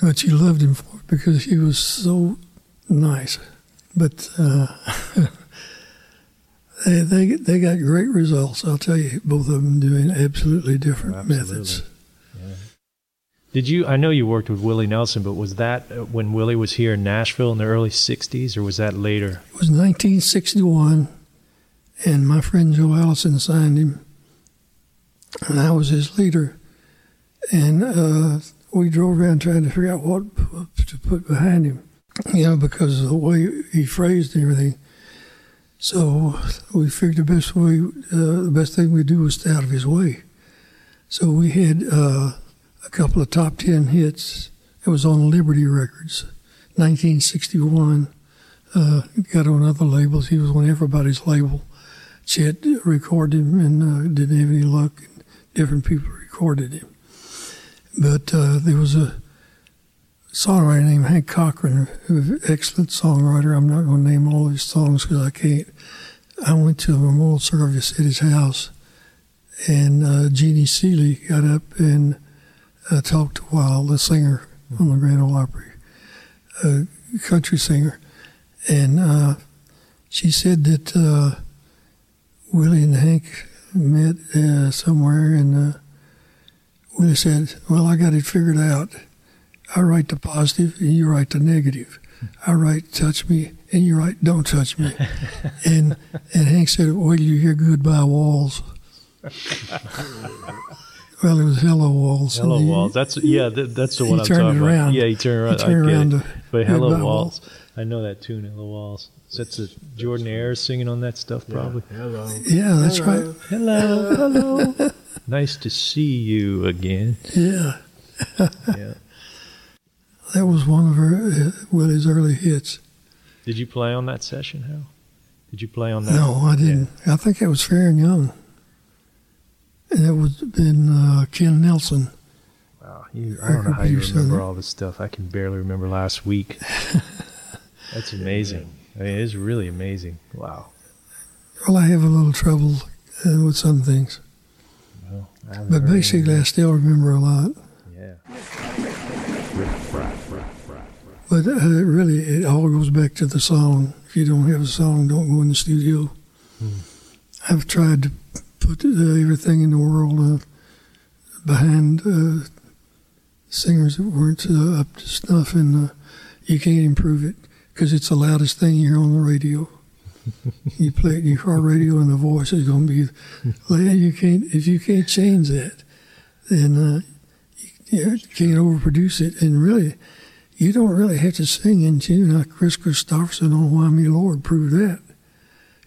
Speaker 2: but you loved him for it because he was so nice. But uh, they, they they got great results. I'll tell you, both of them doing absolutely different absolutely. methods.
Speaker 4: Yeah. Did you? I know you worked with Willie Nelson, but was that uh, when Willie was here in Nashville in the early '60s, or was that later?
Speaker 2: It was 1961, and my friend Joe Allison signed him, and I was his leader. And uh, we drove around trying to figure out what to put behind him, you know, because of the way he phrased everything. So we figured the best way, uh, the best thing we do was stay out of his way. So we had uh, a couple of top ten hits. It was on Liberty Records, 1961. uh, got on other labels. He was on everybody's label. Chet recorded him and uh, didn't have any luck. Different people recorded him. But uh, there was a songwriter named Hank Cochran, an excellent songwriter. I'm not going to name all his songs because I can't. I went to a memorial service at his house, and uh, Jeannie Seely got up and uh, talked a while, the singer on the Grand Ole Opry, a country singer. And uh, she said that uh, Willie and Hank met uh, somewhere, and uh, Willie said, Well, I got it figured out. I write the positive, and you write the negative. I write touch me, and you write don't touch me. and and Hank said, Well, you hear goodbye walls. well, it was hello walls.
Speaker 4: Hello
Speaker 2: and he-
Speaker 4: walls. That's yeah. That, that's the
Speaker 2: he
Speaker 4: one I'm
Speaker 2: turned
Speaker 4: talking
Speaker 2: it around.
Speaker 4: about. Yeah, he turned around.
Speaker 2: He turned
Speaker 4: I get
Speaker 2: around
Speaker 4: it.
Speaker 2: to
Speaker 4: But hello
Speaker 2: Goodbye
Speaker 4: walls.
Speaker 2: Walls.
Speaker 4: I know that tune. Hello walls. So that's a Jordanaires singing on that stuff, probably.
Speaker 5: Hello.
Speaker 2: Yeah, that's right.
Speaker 4: Hello. Hello. nice to see you again.
Speaker 2: Yeah.
Speaker 4: Yeah.
Speaker 2: That was one of her, uh, Willie's early hits.
Speaker 4: Did you play on that session, Hal? Did you play on that?
Speaker 2: No, I didn't. I think it was Faron Young. And it was been uh, Ken Nelson.
Speaker 4: Wow, you, I don't know how you remember all this stuff. I can barely remember last week. That's amazing. I mean, it's really amazing. Wow.
Speaker 2: Well, I have a little trouble uh, with some things.
Speaker 4: Well,
Speaker 2: But
Speaker 4: heard any-
Speaker 2: basically, I still remember a lot.
Speaker 4: Yeah.
Speaker 2: But uh, really, it all goes back to the song. If you don't have a song, don't go in the studio. I've tried to put uh, everything in the world uh, behind uh, singers that weren't uh, up to snuff, and uh, you can't improve it because it's the loudest thing you hear on the radio. you play it in your car radio, and the voice is going to be. Like, you can't if you can't change that, then uh, you, you can't overproduce it. And really, you don't really have to sing in tune like Kris Kristofferson on Why Me Lord proved that.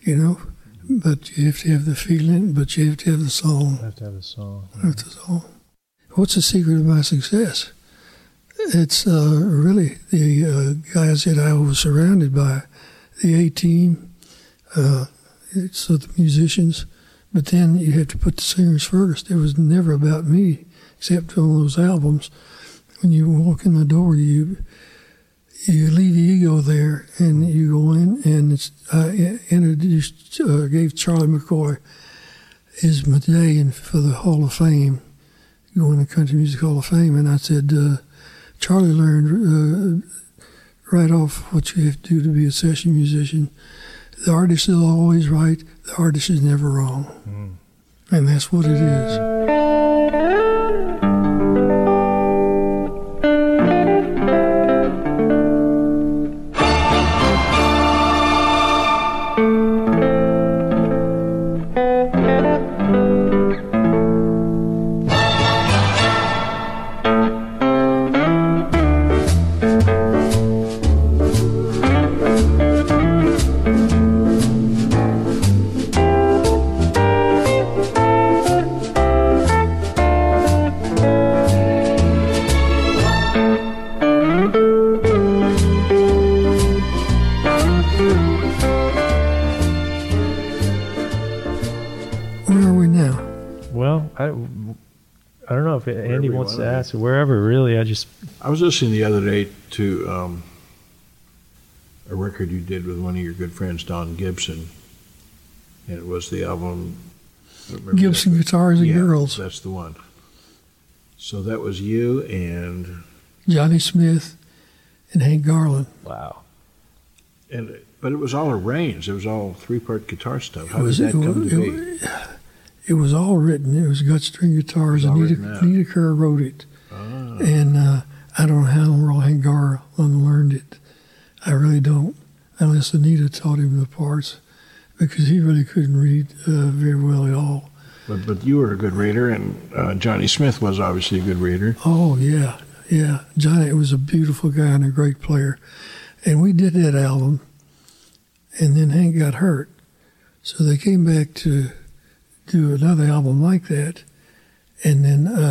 Speaker 2: You know, but you have to have the feeling, but you have to have the song.
Speaker 4: I have to have a song.
Speaker 2: Have the song. What's the secret of my success? It's uh, really the uh, guys that I was surrounded by, the A team, uh, it's uh, the musicians, but then you have to put the singers first. It was never about me, except on those albums. When you walk in the door, you you leave the ego there, and you go in, and it's I introduced, uh, gave Charlie McCoy his medallion for the Hall of Fame, going to Country Music Hall of Fame, and I said, uh, Charlie learned uh, right off what you have to do to be a session musician. The artist is always right. The artist is never wrong, and that's what it is.
Speaker 4: Wants to
Speaker 5: wanna be.
Speaker 4: ask. Wherever, really. I just
Speaker 5: I was listening the other day to um, a record you did with one of your good friends, Don Gibson, and it was the album. I don't remember
Speaker 2: Gibson
Speaker 5: that.
Speaker 2: Guitars and
Speaker 5: Yeah,
Speaker 2: Girls.
Speaker 5: That's the one. So that was you and
Speaker 2: Johnny Smith and Hank Garland.
Speaker 4: wow.
Speaker 5: and but it was all arranged. It was all three part guitar stuff. How
Speaker 2: It was,
Speaker 5: did that
Speaker 2: it,
Speaker 5: come
Speaker 2: was,
Speaker 5: to
Speaker 2: it,
Speaker 5: be?
Speaker 2: was- it was all written. It was gut string guitars.
Speaker 5: It was all
Speaker 2: Anita. Anita Kerr wrote it. And uh, I don't know how Roy Hank Garland learned it. I really don't, unless Anita taught him the parts, because he really couldn't read uh, very well at all.
Speaker 5: But but you were a good reader, and uh, Johnny Smith was obviously a good reader.
Speaker 2: Oh yeah, yeah. Johnny was a beautiful guy and a great player, and we did that album. And then Hank got hurt, so they came back to do another album like that, and then uh,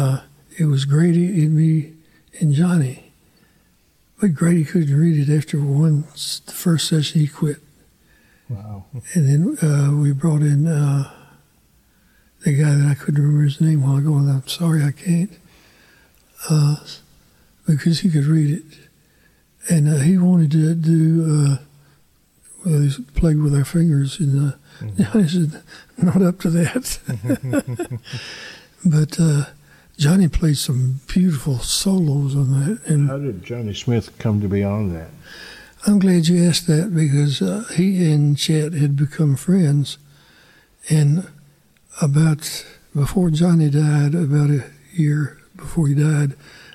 Speaker 2: it was Grady and me and Johnny, but Grady couldn't read it after one the first session. He quit.
Speaker 5: Wow.
Speaker 2: And then uh, we brought in uh, the guy that I couldn't remember his name while ago, and I'm sorry I can't, uh, because he could read it. And uh, he wanted to do, uh, well, he played with our fingers, and uh, Johnny said, not up to that. but uh, Johnny played some beautiful solos on that. And
Speaker 5: How did Johnny Smith come to be on that?
Speaker 2: I'm glad you asked that because uh, he and Chet had become friends. And about before Johnny died, about a year before he died,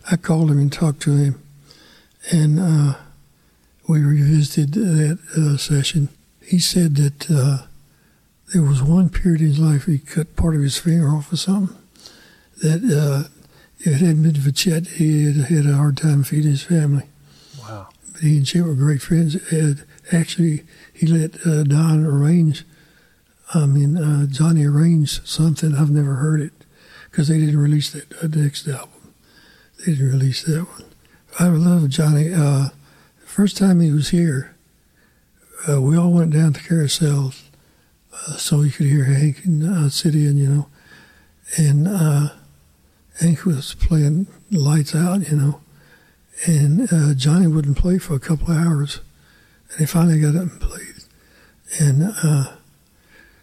Speaker 2: I called him and talked to him. And uh, we revisited that uh, session. He said that uh, there was one period in his life he cut part of his finger off or something. That uh, if it hadn't been for Chet, he had a hard time feeding his family.
Speaker 4: Wow.
Speaker 2: But he and Chet were great friends. And actually, he let uh, Don arrange. I mean, uh, Johnny arranged something. I've never heard it because they didn't release that uh, next album. They didn't release that one. I love Johnny. Uh, first time he was here, uh, we all went down to Carousel uh, so he could hear Hank and uh, City, and you know, and uh, Hank was playing lights out, you know, and uh, Johnny wouldn't play for a couple of hours, and he finally got up and played, and uh,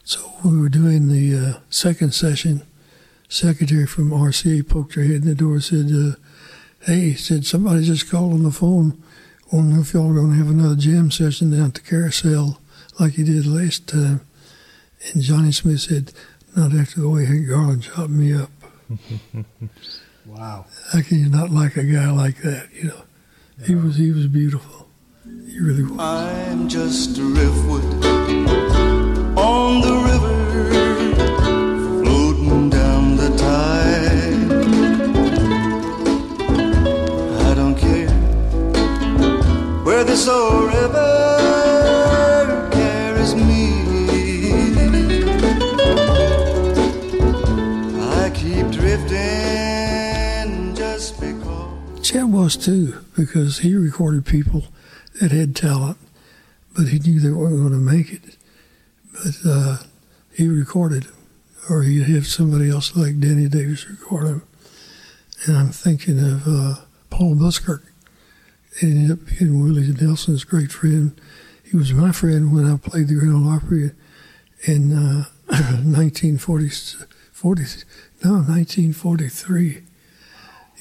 Speaker 2: so we were doing the uh, second session. Secretary from RCA poked her head in the door and said, uh, "Hey," said somebody just called on the phone. Know if y'all are going to have another jam session down at the Carousel like you did last time? And Johnny Smith said, "Not after the way Hank Garland chopped me up."
Speaker 5: wow.
Speaker 2: How can you not like a guy like that? You know, he was he was beautiful. He really was.
Speaker 8: I'm just a driftwood on the river, floating down the tide. I don't care where this old river
Speaker 2: too, because he recorded people that had talent, but he knew they weren't going to make it. But uh, he recorded or he'd have somebody else like Danny Davis record them. And I'm thinking of uh, Paul Buskirk. He ended up being Willie Nelson's great friend. He was my friend when I played the Grand Ole Opry in uh, 1940, 40, no, 1943.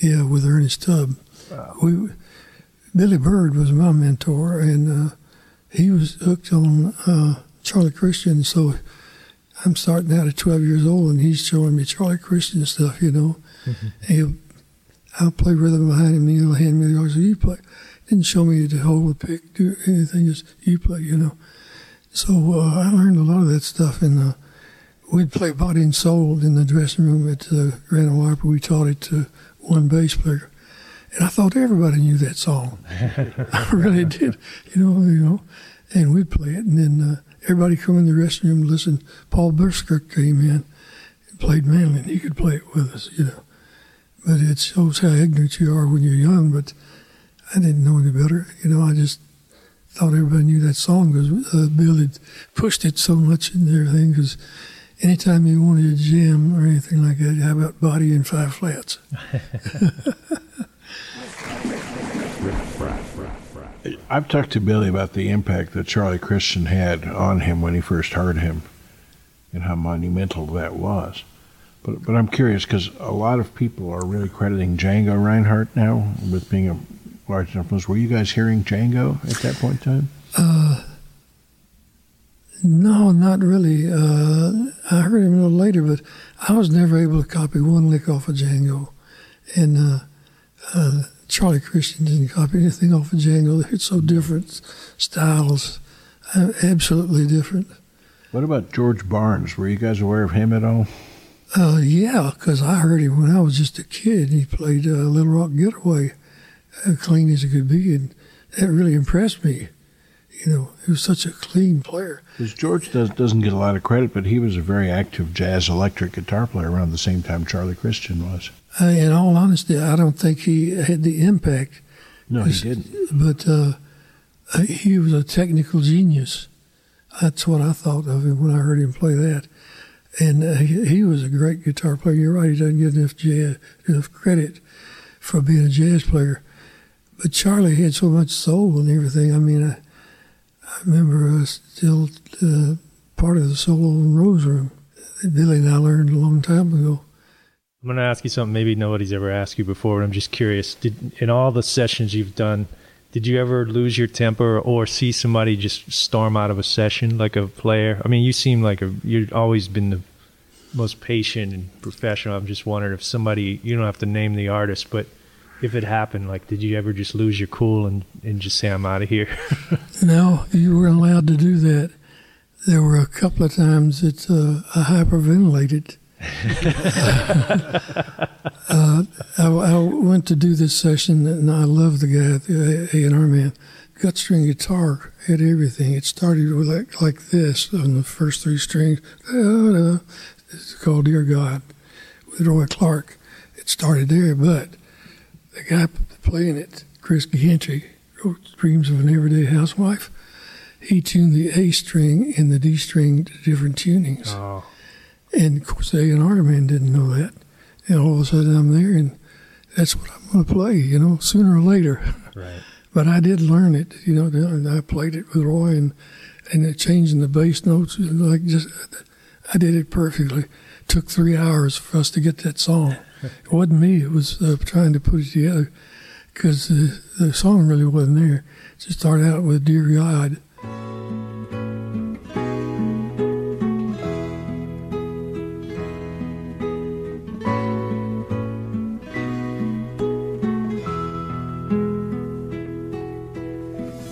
Speaker 2: Yeah, with Ernest Tubb. We, Billy Byrd was my mentor, and uh, he was hooked on uh, Charlie Christian. So I'm starting out at 12 years old, and he's showing me Charlie Christian stuff, you know. He'll, I'll play rhythm behind him, and he'll hand me the. So you play. Didn't show me to hold a pick, do anything, just you play, you know. So uh, I learned a lot of that stuff, and uh, we'd play Body and Soul in the dressing room at the Grand Ole Opry. We taught it to one bass player. And I thought everybody knew that song. I really did. You know, you know. And we'd play it, and then uh, everybody come in the restroom and listen. Paul Buskirk came in and played manly, and he could play it with us, you know. But it shows how ignorant you are when you're young. But I didn't know any better. You know, I just thought everybody knew that song because uh, Bill had pushed it so much and everything. Because anytime you wanted a jam or anything like that, how about Body and Five Flats?
Speaker 5: I've talked to Billy about the impact that Charlie Christian had on him when he first heard him and how monumental that was. But, but I'm curious because a lot of people are really crediting Django Reinhardt now with being a large influence. Were you guys hearing Django at that point in time?
Speaker 2: Uh, no, not really. Uh, I heard him a little later, but I was never able to copy one lick off of Django. And uh, uh, Charlie Christian didn't copy anything off of Django. They're so different styles, uh, absolutely different.
Speaker 5: What about George Barnes? Were you guys aware of him at all?
Speaker 2: Uh, yeah, because I heard him when I was just a kid. He played uh, Little Rock Getaway, uh, clean as he could be, and that really impressed me. You know, he was such a clean player.
Speaker 5: Because George does, doesn't get a lot of credit, but he was a very active jazz electric guitar player around the same time Charlie Christian was.
Speaker 2: Uh, in all honesty, I don't think he had the impact
Speaker 5: No, he didn't.
Speaker 2: But uh, uh, he was a technical genius. That's what I thought of him when I heard him play that. And uh, he, he was a great guitar player. You're right; he doesn't get enough jazz, enough credit for being a jazz player. But Charlie had so much soul and everything. I mean, I, I remember uh, still uh, part of the solo Rose Room that Billy and I learned a long time ago.
Speaker 4: I'm going to ask you something maybe nobody's ever asked you before, but I'm just curious. Did in all the sessions you've done, did you ever lose your temper or see somebody just storm out of a session like a player? I mean, you seem like a you've always been the most patient and professional. I'm just wondering if somebody you don't have to name the artist, but if it happened, like did you ever just lose your cool and, and just say I'm out of here?
Speaker 2: No, you weren't allowed to do that. There were a couple of times that uh, I hyperventilated. uh, I, I went to do this session, and I love the guy, the A and R man. Gut string guitar had everything. It started with like, like this on the first three strings. It's called "Dear God" with Roy Clark. It started there, but the guy playing it, Chris Gantry, wrote "Dreams of an Everyday Housewife." He tuned the A string and the D string to different tunings.
Speaker 4: Oh.
Speaker 2: And of course, the A&R man didn't know that. And all of a sudden, I'm there, and that's what I'm going to play, you know, sooner or later.
Speaker 4: Right.
Speaker 2: But I did learn it, you know, and I played it with Roy, and and changing the bass notes, like just, I did it perfectly. Took three hours for us to get that song. it wasn't me; it was uh, trying to put it together because the, the song really wasn't there. It just started out with "Dear God."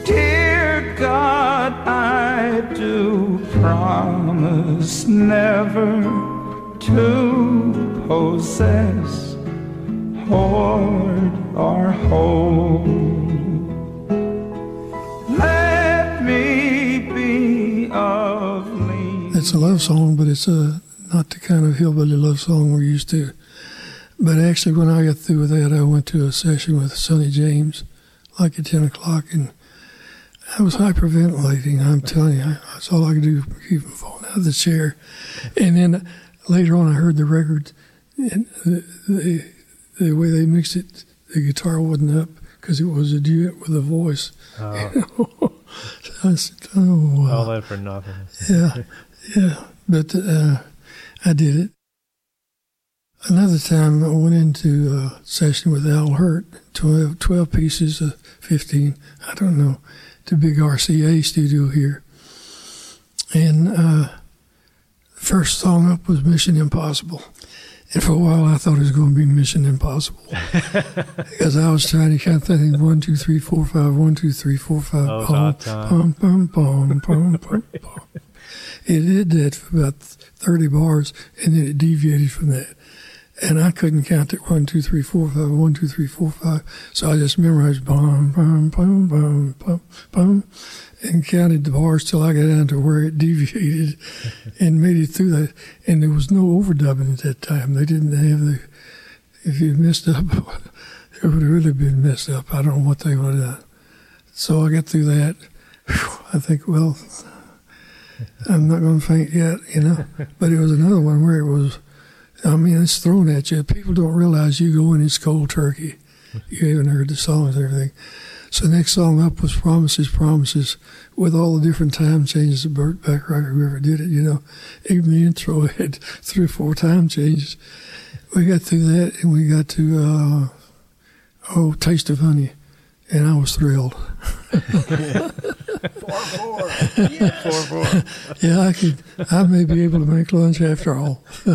Speaker 8: Dear God, I do promise never to possess, hoard, or hold. Let me be of.
Speaker 2: It's a love song, but it's uh, not the kind of hillbilly love song we're used to. But actually, when I got through with that, I went to a session with Sonny James, like at 10 o'clock, and I was hyperventilating. I'm telling you, that's all I could do, keep from falling out of the chair. And then later on, I heard the record, and the, way they mixed it, the guitar wasn't up because it was a duet with a voice.
Speaker 4: Oh.
Speaker 2: I said, oh, wow.
Speaker 4: All that for nothing.
Speaker 2: Yeah, yeah. But uh, I did it. Another time I went into a session with Al Hirt, 12, 12 pieces of 15, I don't know, to big RCA studio here. And uh, first song up was Mission Impossible. And for a while I thought it was going to be Mission Impossible. because I was trying to of think one, two, three, four, five, one, two, three, four, five,
Speaker 4: Oh, time.
Speaker 2: bum, bum, bum, bum, bum, bum. It did that for about 30 bars, and then it deviated from that. And I couldn't count it one, two, three, four, five, one, two, three, four, five. So I just memorized bum, bum, bum, bum, bum, bum, and counted the bars till I got down to where it deviated and made it through that. And there was no overdubbing at that time. They didn't have the, if you messed up, it would have really been messed up. I don't know what they would have done. So I got through that. I think, well, I'm not going to faint yet, you know. But it was another one where it was, I mean, it's thrown at you. People don't realize you go in, it's cold turkey. You haven't heard the songs and everything. So the next song up was Promises, Promises, with all the different time changes of Burt Bacharach, whoever did it, you know. Even the intro had three or four time changes. We got through that and we got to, uh, oh, Taste of Honey. And I was thrilled.
Speaker 8: Four, four. Yes.
Speaker 4: Four, four.
Speaker 2: yeah, I could. I may be able to make lunch after all.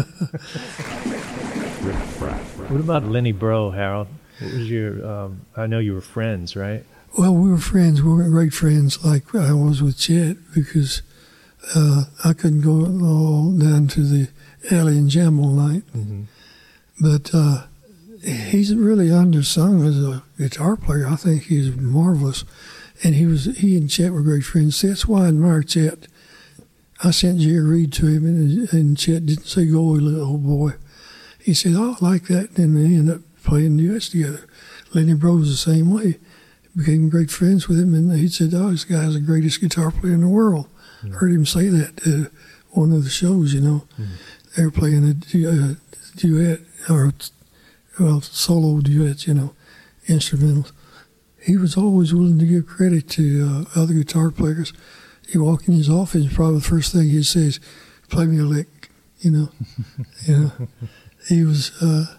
Speaker 4: What about Lenny Breau, Harold? What was your? Um, I know you were friends, right?
Speaker 2: well, we were friends. We weren't great friends like I was with Chet because uh, I couldn't go all down to the alley and jam all night.
Speaker 4: Mm-hmm.
Speaker 2: But uh, he's really undersung as a guitar player. I think he's marvelous, and he was he and Chet were great friends. See, that's why I admire Chet. I sent Jerry Reed to him, and, and Chet didn't say, "Go little old boy." He said, "Oh, I like that," and they ended up playing the U.S. together. Lenny Breau was the same way. became great friends with him, and he said, "Oh, this guy's the greatest guitar player in the world." Heard him say that at one of the shows. You know, they were playing a du- uh, duet or well solo duets. You know, instrumentals. He was always willing to give credit to uh, other guitar players. He walk in his office, probably the first thing he'd say is, "Play me a lick," you know. you know, he was uh,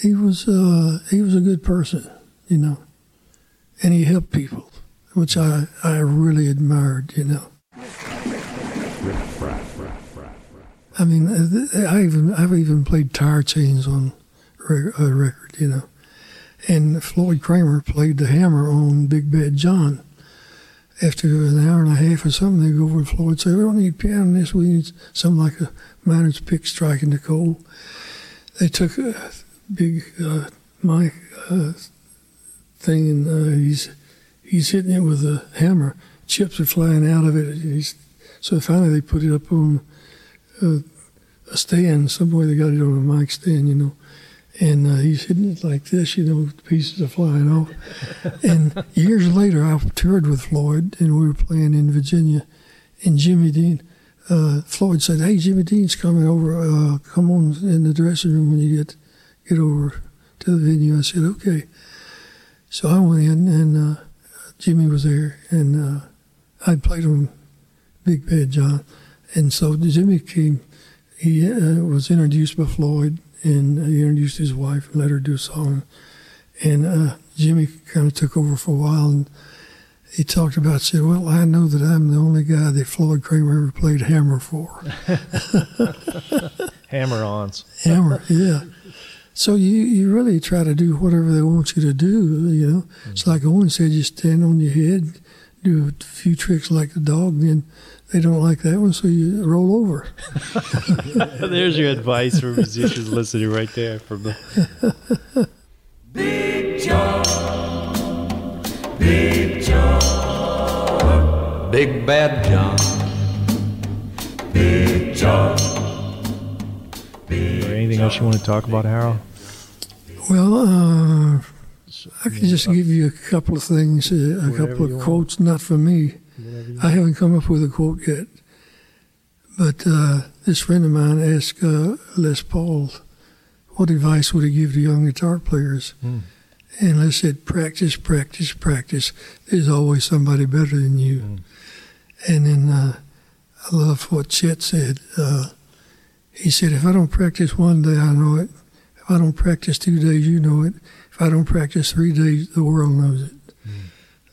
Speaker 2: he was uh, he was a good person, you know, and he helped people, which I I really admired, you know. I mean, uh, I even I've even played tire chains on a record, you know, and Floyd Cramer played the hammer on Big Bad John. After an hour and a half or something, they go over to Floyd and say, "We don't need piano in this. We need something like a miner's pick striking the coal." They took a big uh, uh, thing, and uh, he's he's hitting it with a hammer. Chips are flying out of it. He's, so finally, they put it up on uh, a stand. Some way they got it on a mic stand, you know. And uh, he's hitting it like this, you know, pieces are flying off. and years later, I toured with Floyd, and we were playing in Virginia. And Jimmy Dean, uh, Floyd said, "Hey, Jimmy Dean's coming over. Uh, come on in the dressing room when you get get over to the venue." I said, "Okay." So I went in, and uh, Jimmy was there, and uh, I played on Big Bad John. And so Jimmy came. He uh, was introduced by Floyd, and he introduced his wife and let her do a song. And uh, Jimmy kind of took over for a while, and he talked about said, "Well, I know that I'm the only guy that Floyd Cramer ever played hammer for."
Speaker 4: Hammer ons.
Speaker 2: hammer, yeah. So you you really try to do whatever they want you to do. You know, it's like Owen said, you stand on your head, do a few tricks like the dog, then they don't like that one, so you roll over.
Speaker 4: There's your advice for musicians listening right there from the
Speaker 8: Big John, Big John, Big Bad John, Big John.
Speaker 4: Or anything else you want to talk about, Harold?
Speaker 2: Well, uh, I can just give you a couple of things, uh, a couple of
Speaker 4: want.
Speaker 2: quotes, not from me. I haven't come up with a quote yet. But uh, this friend of mine asked uh, Les Paul, what advice would he give to young guitar players?
Speaker 4: Hmm.
Speaker 2: And Les said, practice, practice, practice. There's always somebody better than you.
Speaker 4: Hmm.
Speaker 2: And then uh, I love what Chet said. He said, if I don't practice one day, I know it. If I don't practice two days, you know it. If I don't practice three days, the world knows it.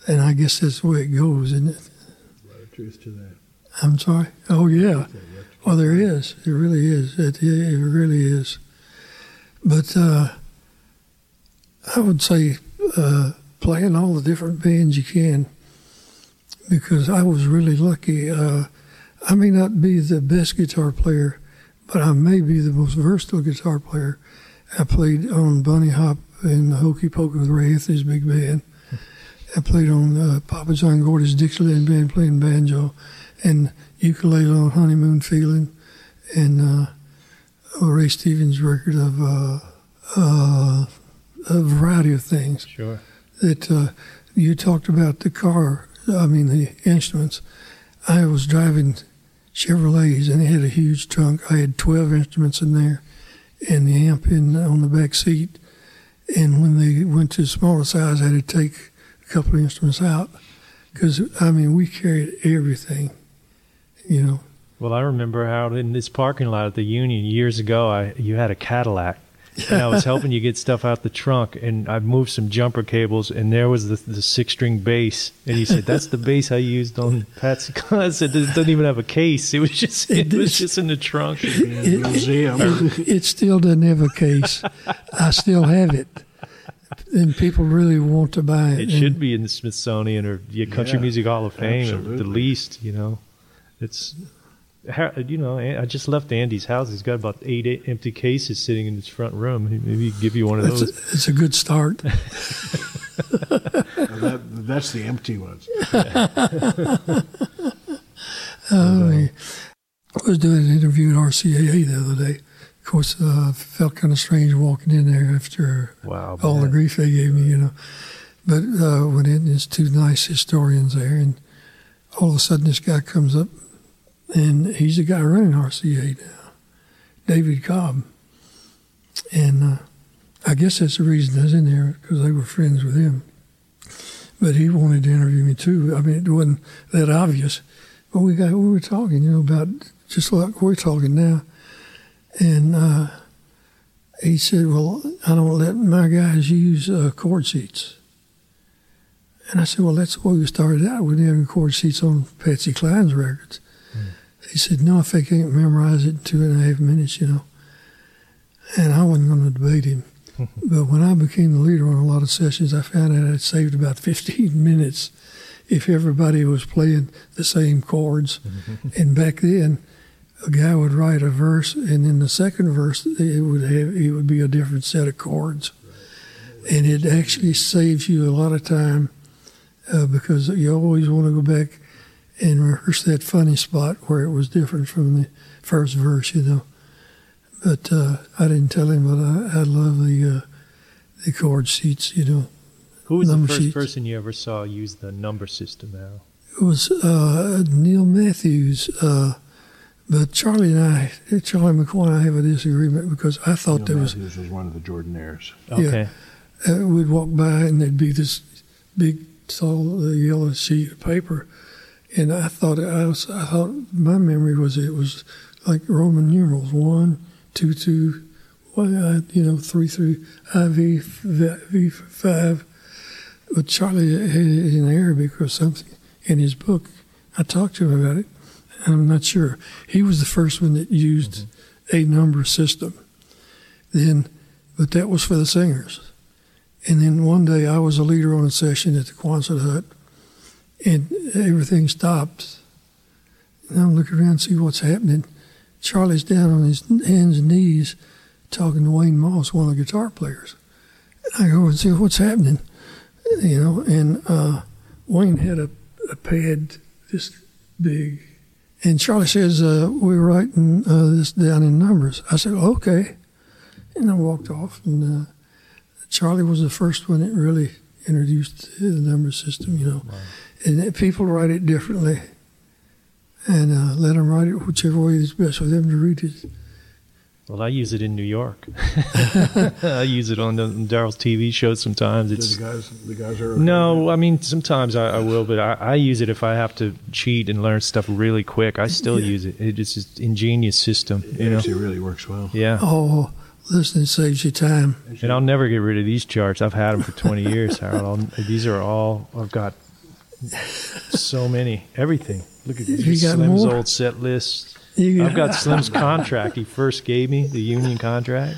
Speaker 2: And I guess that's the way it goes, isn't it?
Speaker 5: A lot of Truth to that.
Speaker 2: I'm sorry. Oh yeah. Well, there is. It really is. It, it really is. But uh, I would say uh, playing all the different bands you can, because I was really lucky. Uh, I may not be the best guitar player, but I may be the most versatile guitar player. I played on Bunny Hop and Hokey Pokey with Ray Anthony's big band. I played on uh, Papa John Gordy's Dixieland band playing banjo and ukulele on Honeymoon Feeling and uh, Ray Stevens record of uh, uh, a variety of things.
Speaker 4: Sure.
Speaker 2: That uh, you talked about the car, I mean, the instruments. I was driving Chevrolets and it had a huge trunk. I had 12 instruments in there and the amp in on the back seat. And when they went to smaller size, I had to take a couple of instruments out because I mean we carried everything, you know.
Speaker 4: Well, I remember how in this parking lot at the Union years ago, I you had a Cadillac, and I was helping you get stuff out the trunk, and I moved some jumper cables, and there was the, the six string bass, and he said, "That's the bass I used on Pat's. I said, "It doesn't even have a case. It was just it was just in the trunk."
Speaker 2: It, it, it still doesn't have a case. I still have it, and people really want to buy it.
Speaker 4: It should be in the Smithsonian or the Country
Speaker 2: Yeah,
Speaker 4: Music Hall of Fame, at the least. You know, it's Har- you know. I just left Andy's house. He's got about eight empty cases sitting in his front room. Maybe he could give you one of
Speaker 2: It's
Speaker 4: those.
Speaker 2: a, it's a good start.
Speaker 5: that, that's the empty ones.
Speaker 2: Oh, yeah. I was doing an interview at RCAA the other day. Of course, uh, felt kind of strange walking in there after
Speaker 4: Wow,
Speaker 2: all the grief they gave me, you know. But uh, went in, there's two nice historians there, and all of a sudden this guy comes up, and he's the guy running RCA now, David Cobb. And uh, I guess that's the reason I was in there, because they were friends with him. But he wanted to interview me too. I mean, it wasn't that obvious. But we got we were talking, you know, about just like we're talking now. And uh, he said, "Well, I don't let my guys use uh, chord sheets." And I said, "Well, that's way we started out. Didn't have chord sheets on Patsy Cline's records." He said, "No, if they can't memorize it in two and a half minutes, you know." And I wasn't going to debate him. but when I became the leader on a lot of sessions, I found out I'd saved about 15 minutes if everybody was playing the same chords. and back then, a guy would write a verse, and in the second verse, it would have it would be a different set of chords, and it actually saves you a lot of time uh, because you always want to go back and rehearse that funny spot where it was different from the first verse, you know. But uh, I didn't tell him, but I, I love the uh, the chord sheets, you know.
Speaker 4: Who was the first
Speaker 2: sheets.
Speaker 4: person you ever saw use the number system now?
Speaker 2: It was uh, Neal Matthews, uh, but Charlie and I, Charlie McCoy and I have a disagreement because I thought
Speaker 5: Neil
Speaker 2: there was
Speaker 5: Matthews was one of the Jordanaires.
Speaker 2: Yeah. Uh, we'd walk by and there'd be this big, tall, uh, yellow sheet of paper, and I thought I was. I thought my memory was it was like Roman numerals one, two, two, one, uh, you know, three, three, IV, v, five. But Charlie had it in Arabic or something in his book. I talked to him about it, and I'm not sure. He was the first one that used a number system. Then, but that was for the singers. And then one day I was a leader on a session at the Quonset Hut, and everything stops. And I'm looking around to see what's happening. Charlie's down on his hands and knees talking to Wayne Moss, one of the guitar players. And I go and see what's happening, you know. And uh, Wayne had a, a pad this big, and Charlie says, uh, "We're writing uh, this down in numbers." I said, "Okay," and I walked off. And uh, Charlie was the first one that really introduced the number system, you know. And people write it differently, and uh, let them write it whichever way is best for them to read it.
Speaker 4: Well, I use it in New York. I use it on the Daryl's TV shows sometimes. It's
Speaker 5: the guys, the guys are.
Speaker 4: no, I mean sometimes I, I will, but I, I use it if I have to cheat and learn stuff really quick. I still use it. It's just ingenious system,
Speaker 5: It
Speaker 4: you know.
Speaker 5: actually really works well.
Speaker 4: Yeah.
Speaker 2: Oh, listen, it saves you time.
Speaker 4: And I'll never get rid of these charts. I've had them for 20 years, Harold. I'll, these are all, I've got so many, everything. Look at
Speaker 2: You
Speaker 4: these
Speaker 2: got
Speaker 4: Slim's
Speaker 2: more?
Speaker 4: old set list.
Speaker 2: You
Speaker 4: I've got Slim's contract. He first gave me the union contract.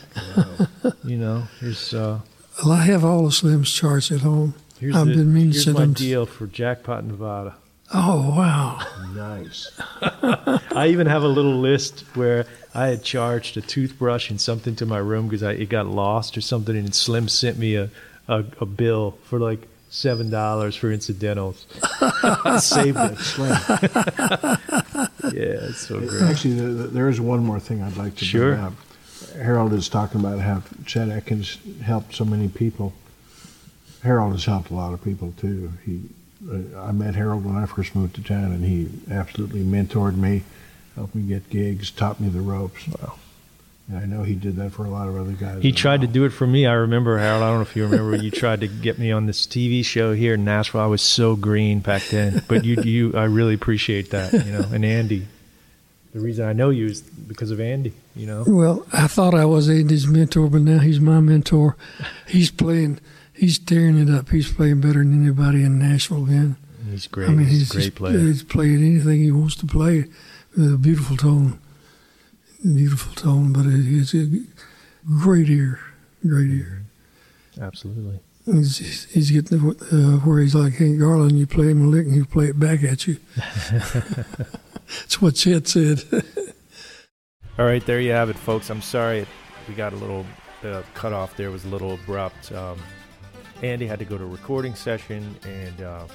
Speaker 4: You know, here's, uh,
Speaker 2: Well, I have all of Slim's charts at home.
Speaker 4: here's,
Speaker 2: I've
Speaker 4: the,
Speaker 2: been meaning to
Speaker 4: here's
Speaker 2: send
Speaker 4: my
Speaker 2: them.
Speaker 4: deal for Jackpot Nevada.
Speaker 2: Oh wow!
Speaker 5: Nice.
Speaker 4: I even have a little list where I had charged a toothbrush and something to my room because it got lost or something, and Slim sent me a, a, a bill for like seven dollars for incidentals. Saved it. Yeah, it's so great.
Speaker 5: Actually, the, the, there is one more thing I'd like to
Speaker 4: Sure.
Speaker 5: bring up. Harold is talking about how Chet Atkins helped so many people. Harold has helped a lot of people too. He, uh, I met Harold when I first moved to town, and he absolutely mentored me, helped me get gigs, taught me the ropes. Wow. And I know he did that for a lot of other guys.
Speaker 4: He
Speaker 5: as
Speaker 4: tried to do it for me. I remember Harold. I don't know if you remember when you tried to get me on this TV show here in Nashville. I was so green back then, but you, you, I really appreciate that. You know, and Andy. The reason I know you is because of Andy. You know.
Speaker 2: Well, I thought I was Andy's mentor, but now he's my mentor. He's playing. He's tearing it up. He's playing better than anybody in Nashville, Then.
Speaker 4: He's great.
Speaker 2: I mean,
Speaker 4: he's,
Speaker 2: he's
Speaker 4: a great
Speaker 2: just-
Speaker 4: player.
Speaker 2: He's playing anything he wants to play with a beautiful tone. Beautiful tone, but it, it's a great ear. Great ear.
Speaker 4: Absolutely.
Speaker 2: He's, he's getting to, uh, where he's like Hank Garland. You play him a lick and he'll play it back at you. That's what Chet said.
Speaker 4: All right, there you have it, folks. I'm sorry we got a little uh, cut off there. It was a little abrupt. Um, Andy had to go to a recording session and uh,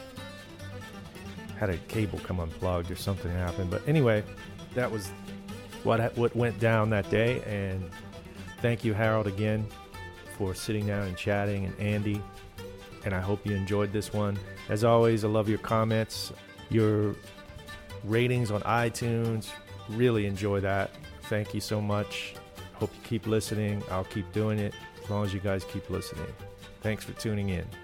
Speaker 4: had a cable come unplugged or something happened. But anyway, that was what what went down that day. And thank you, Harold, again for sitting down and chatting, and Andy and I hope you enjoyed this one. As always, I love your comments, your ratings on iTunes. Really enjoy that. Thank you so much. Hope you keep listening. I'll keep doing it as long as you guys keep listening. Thanks for tuning in.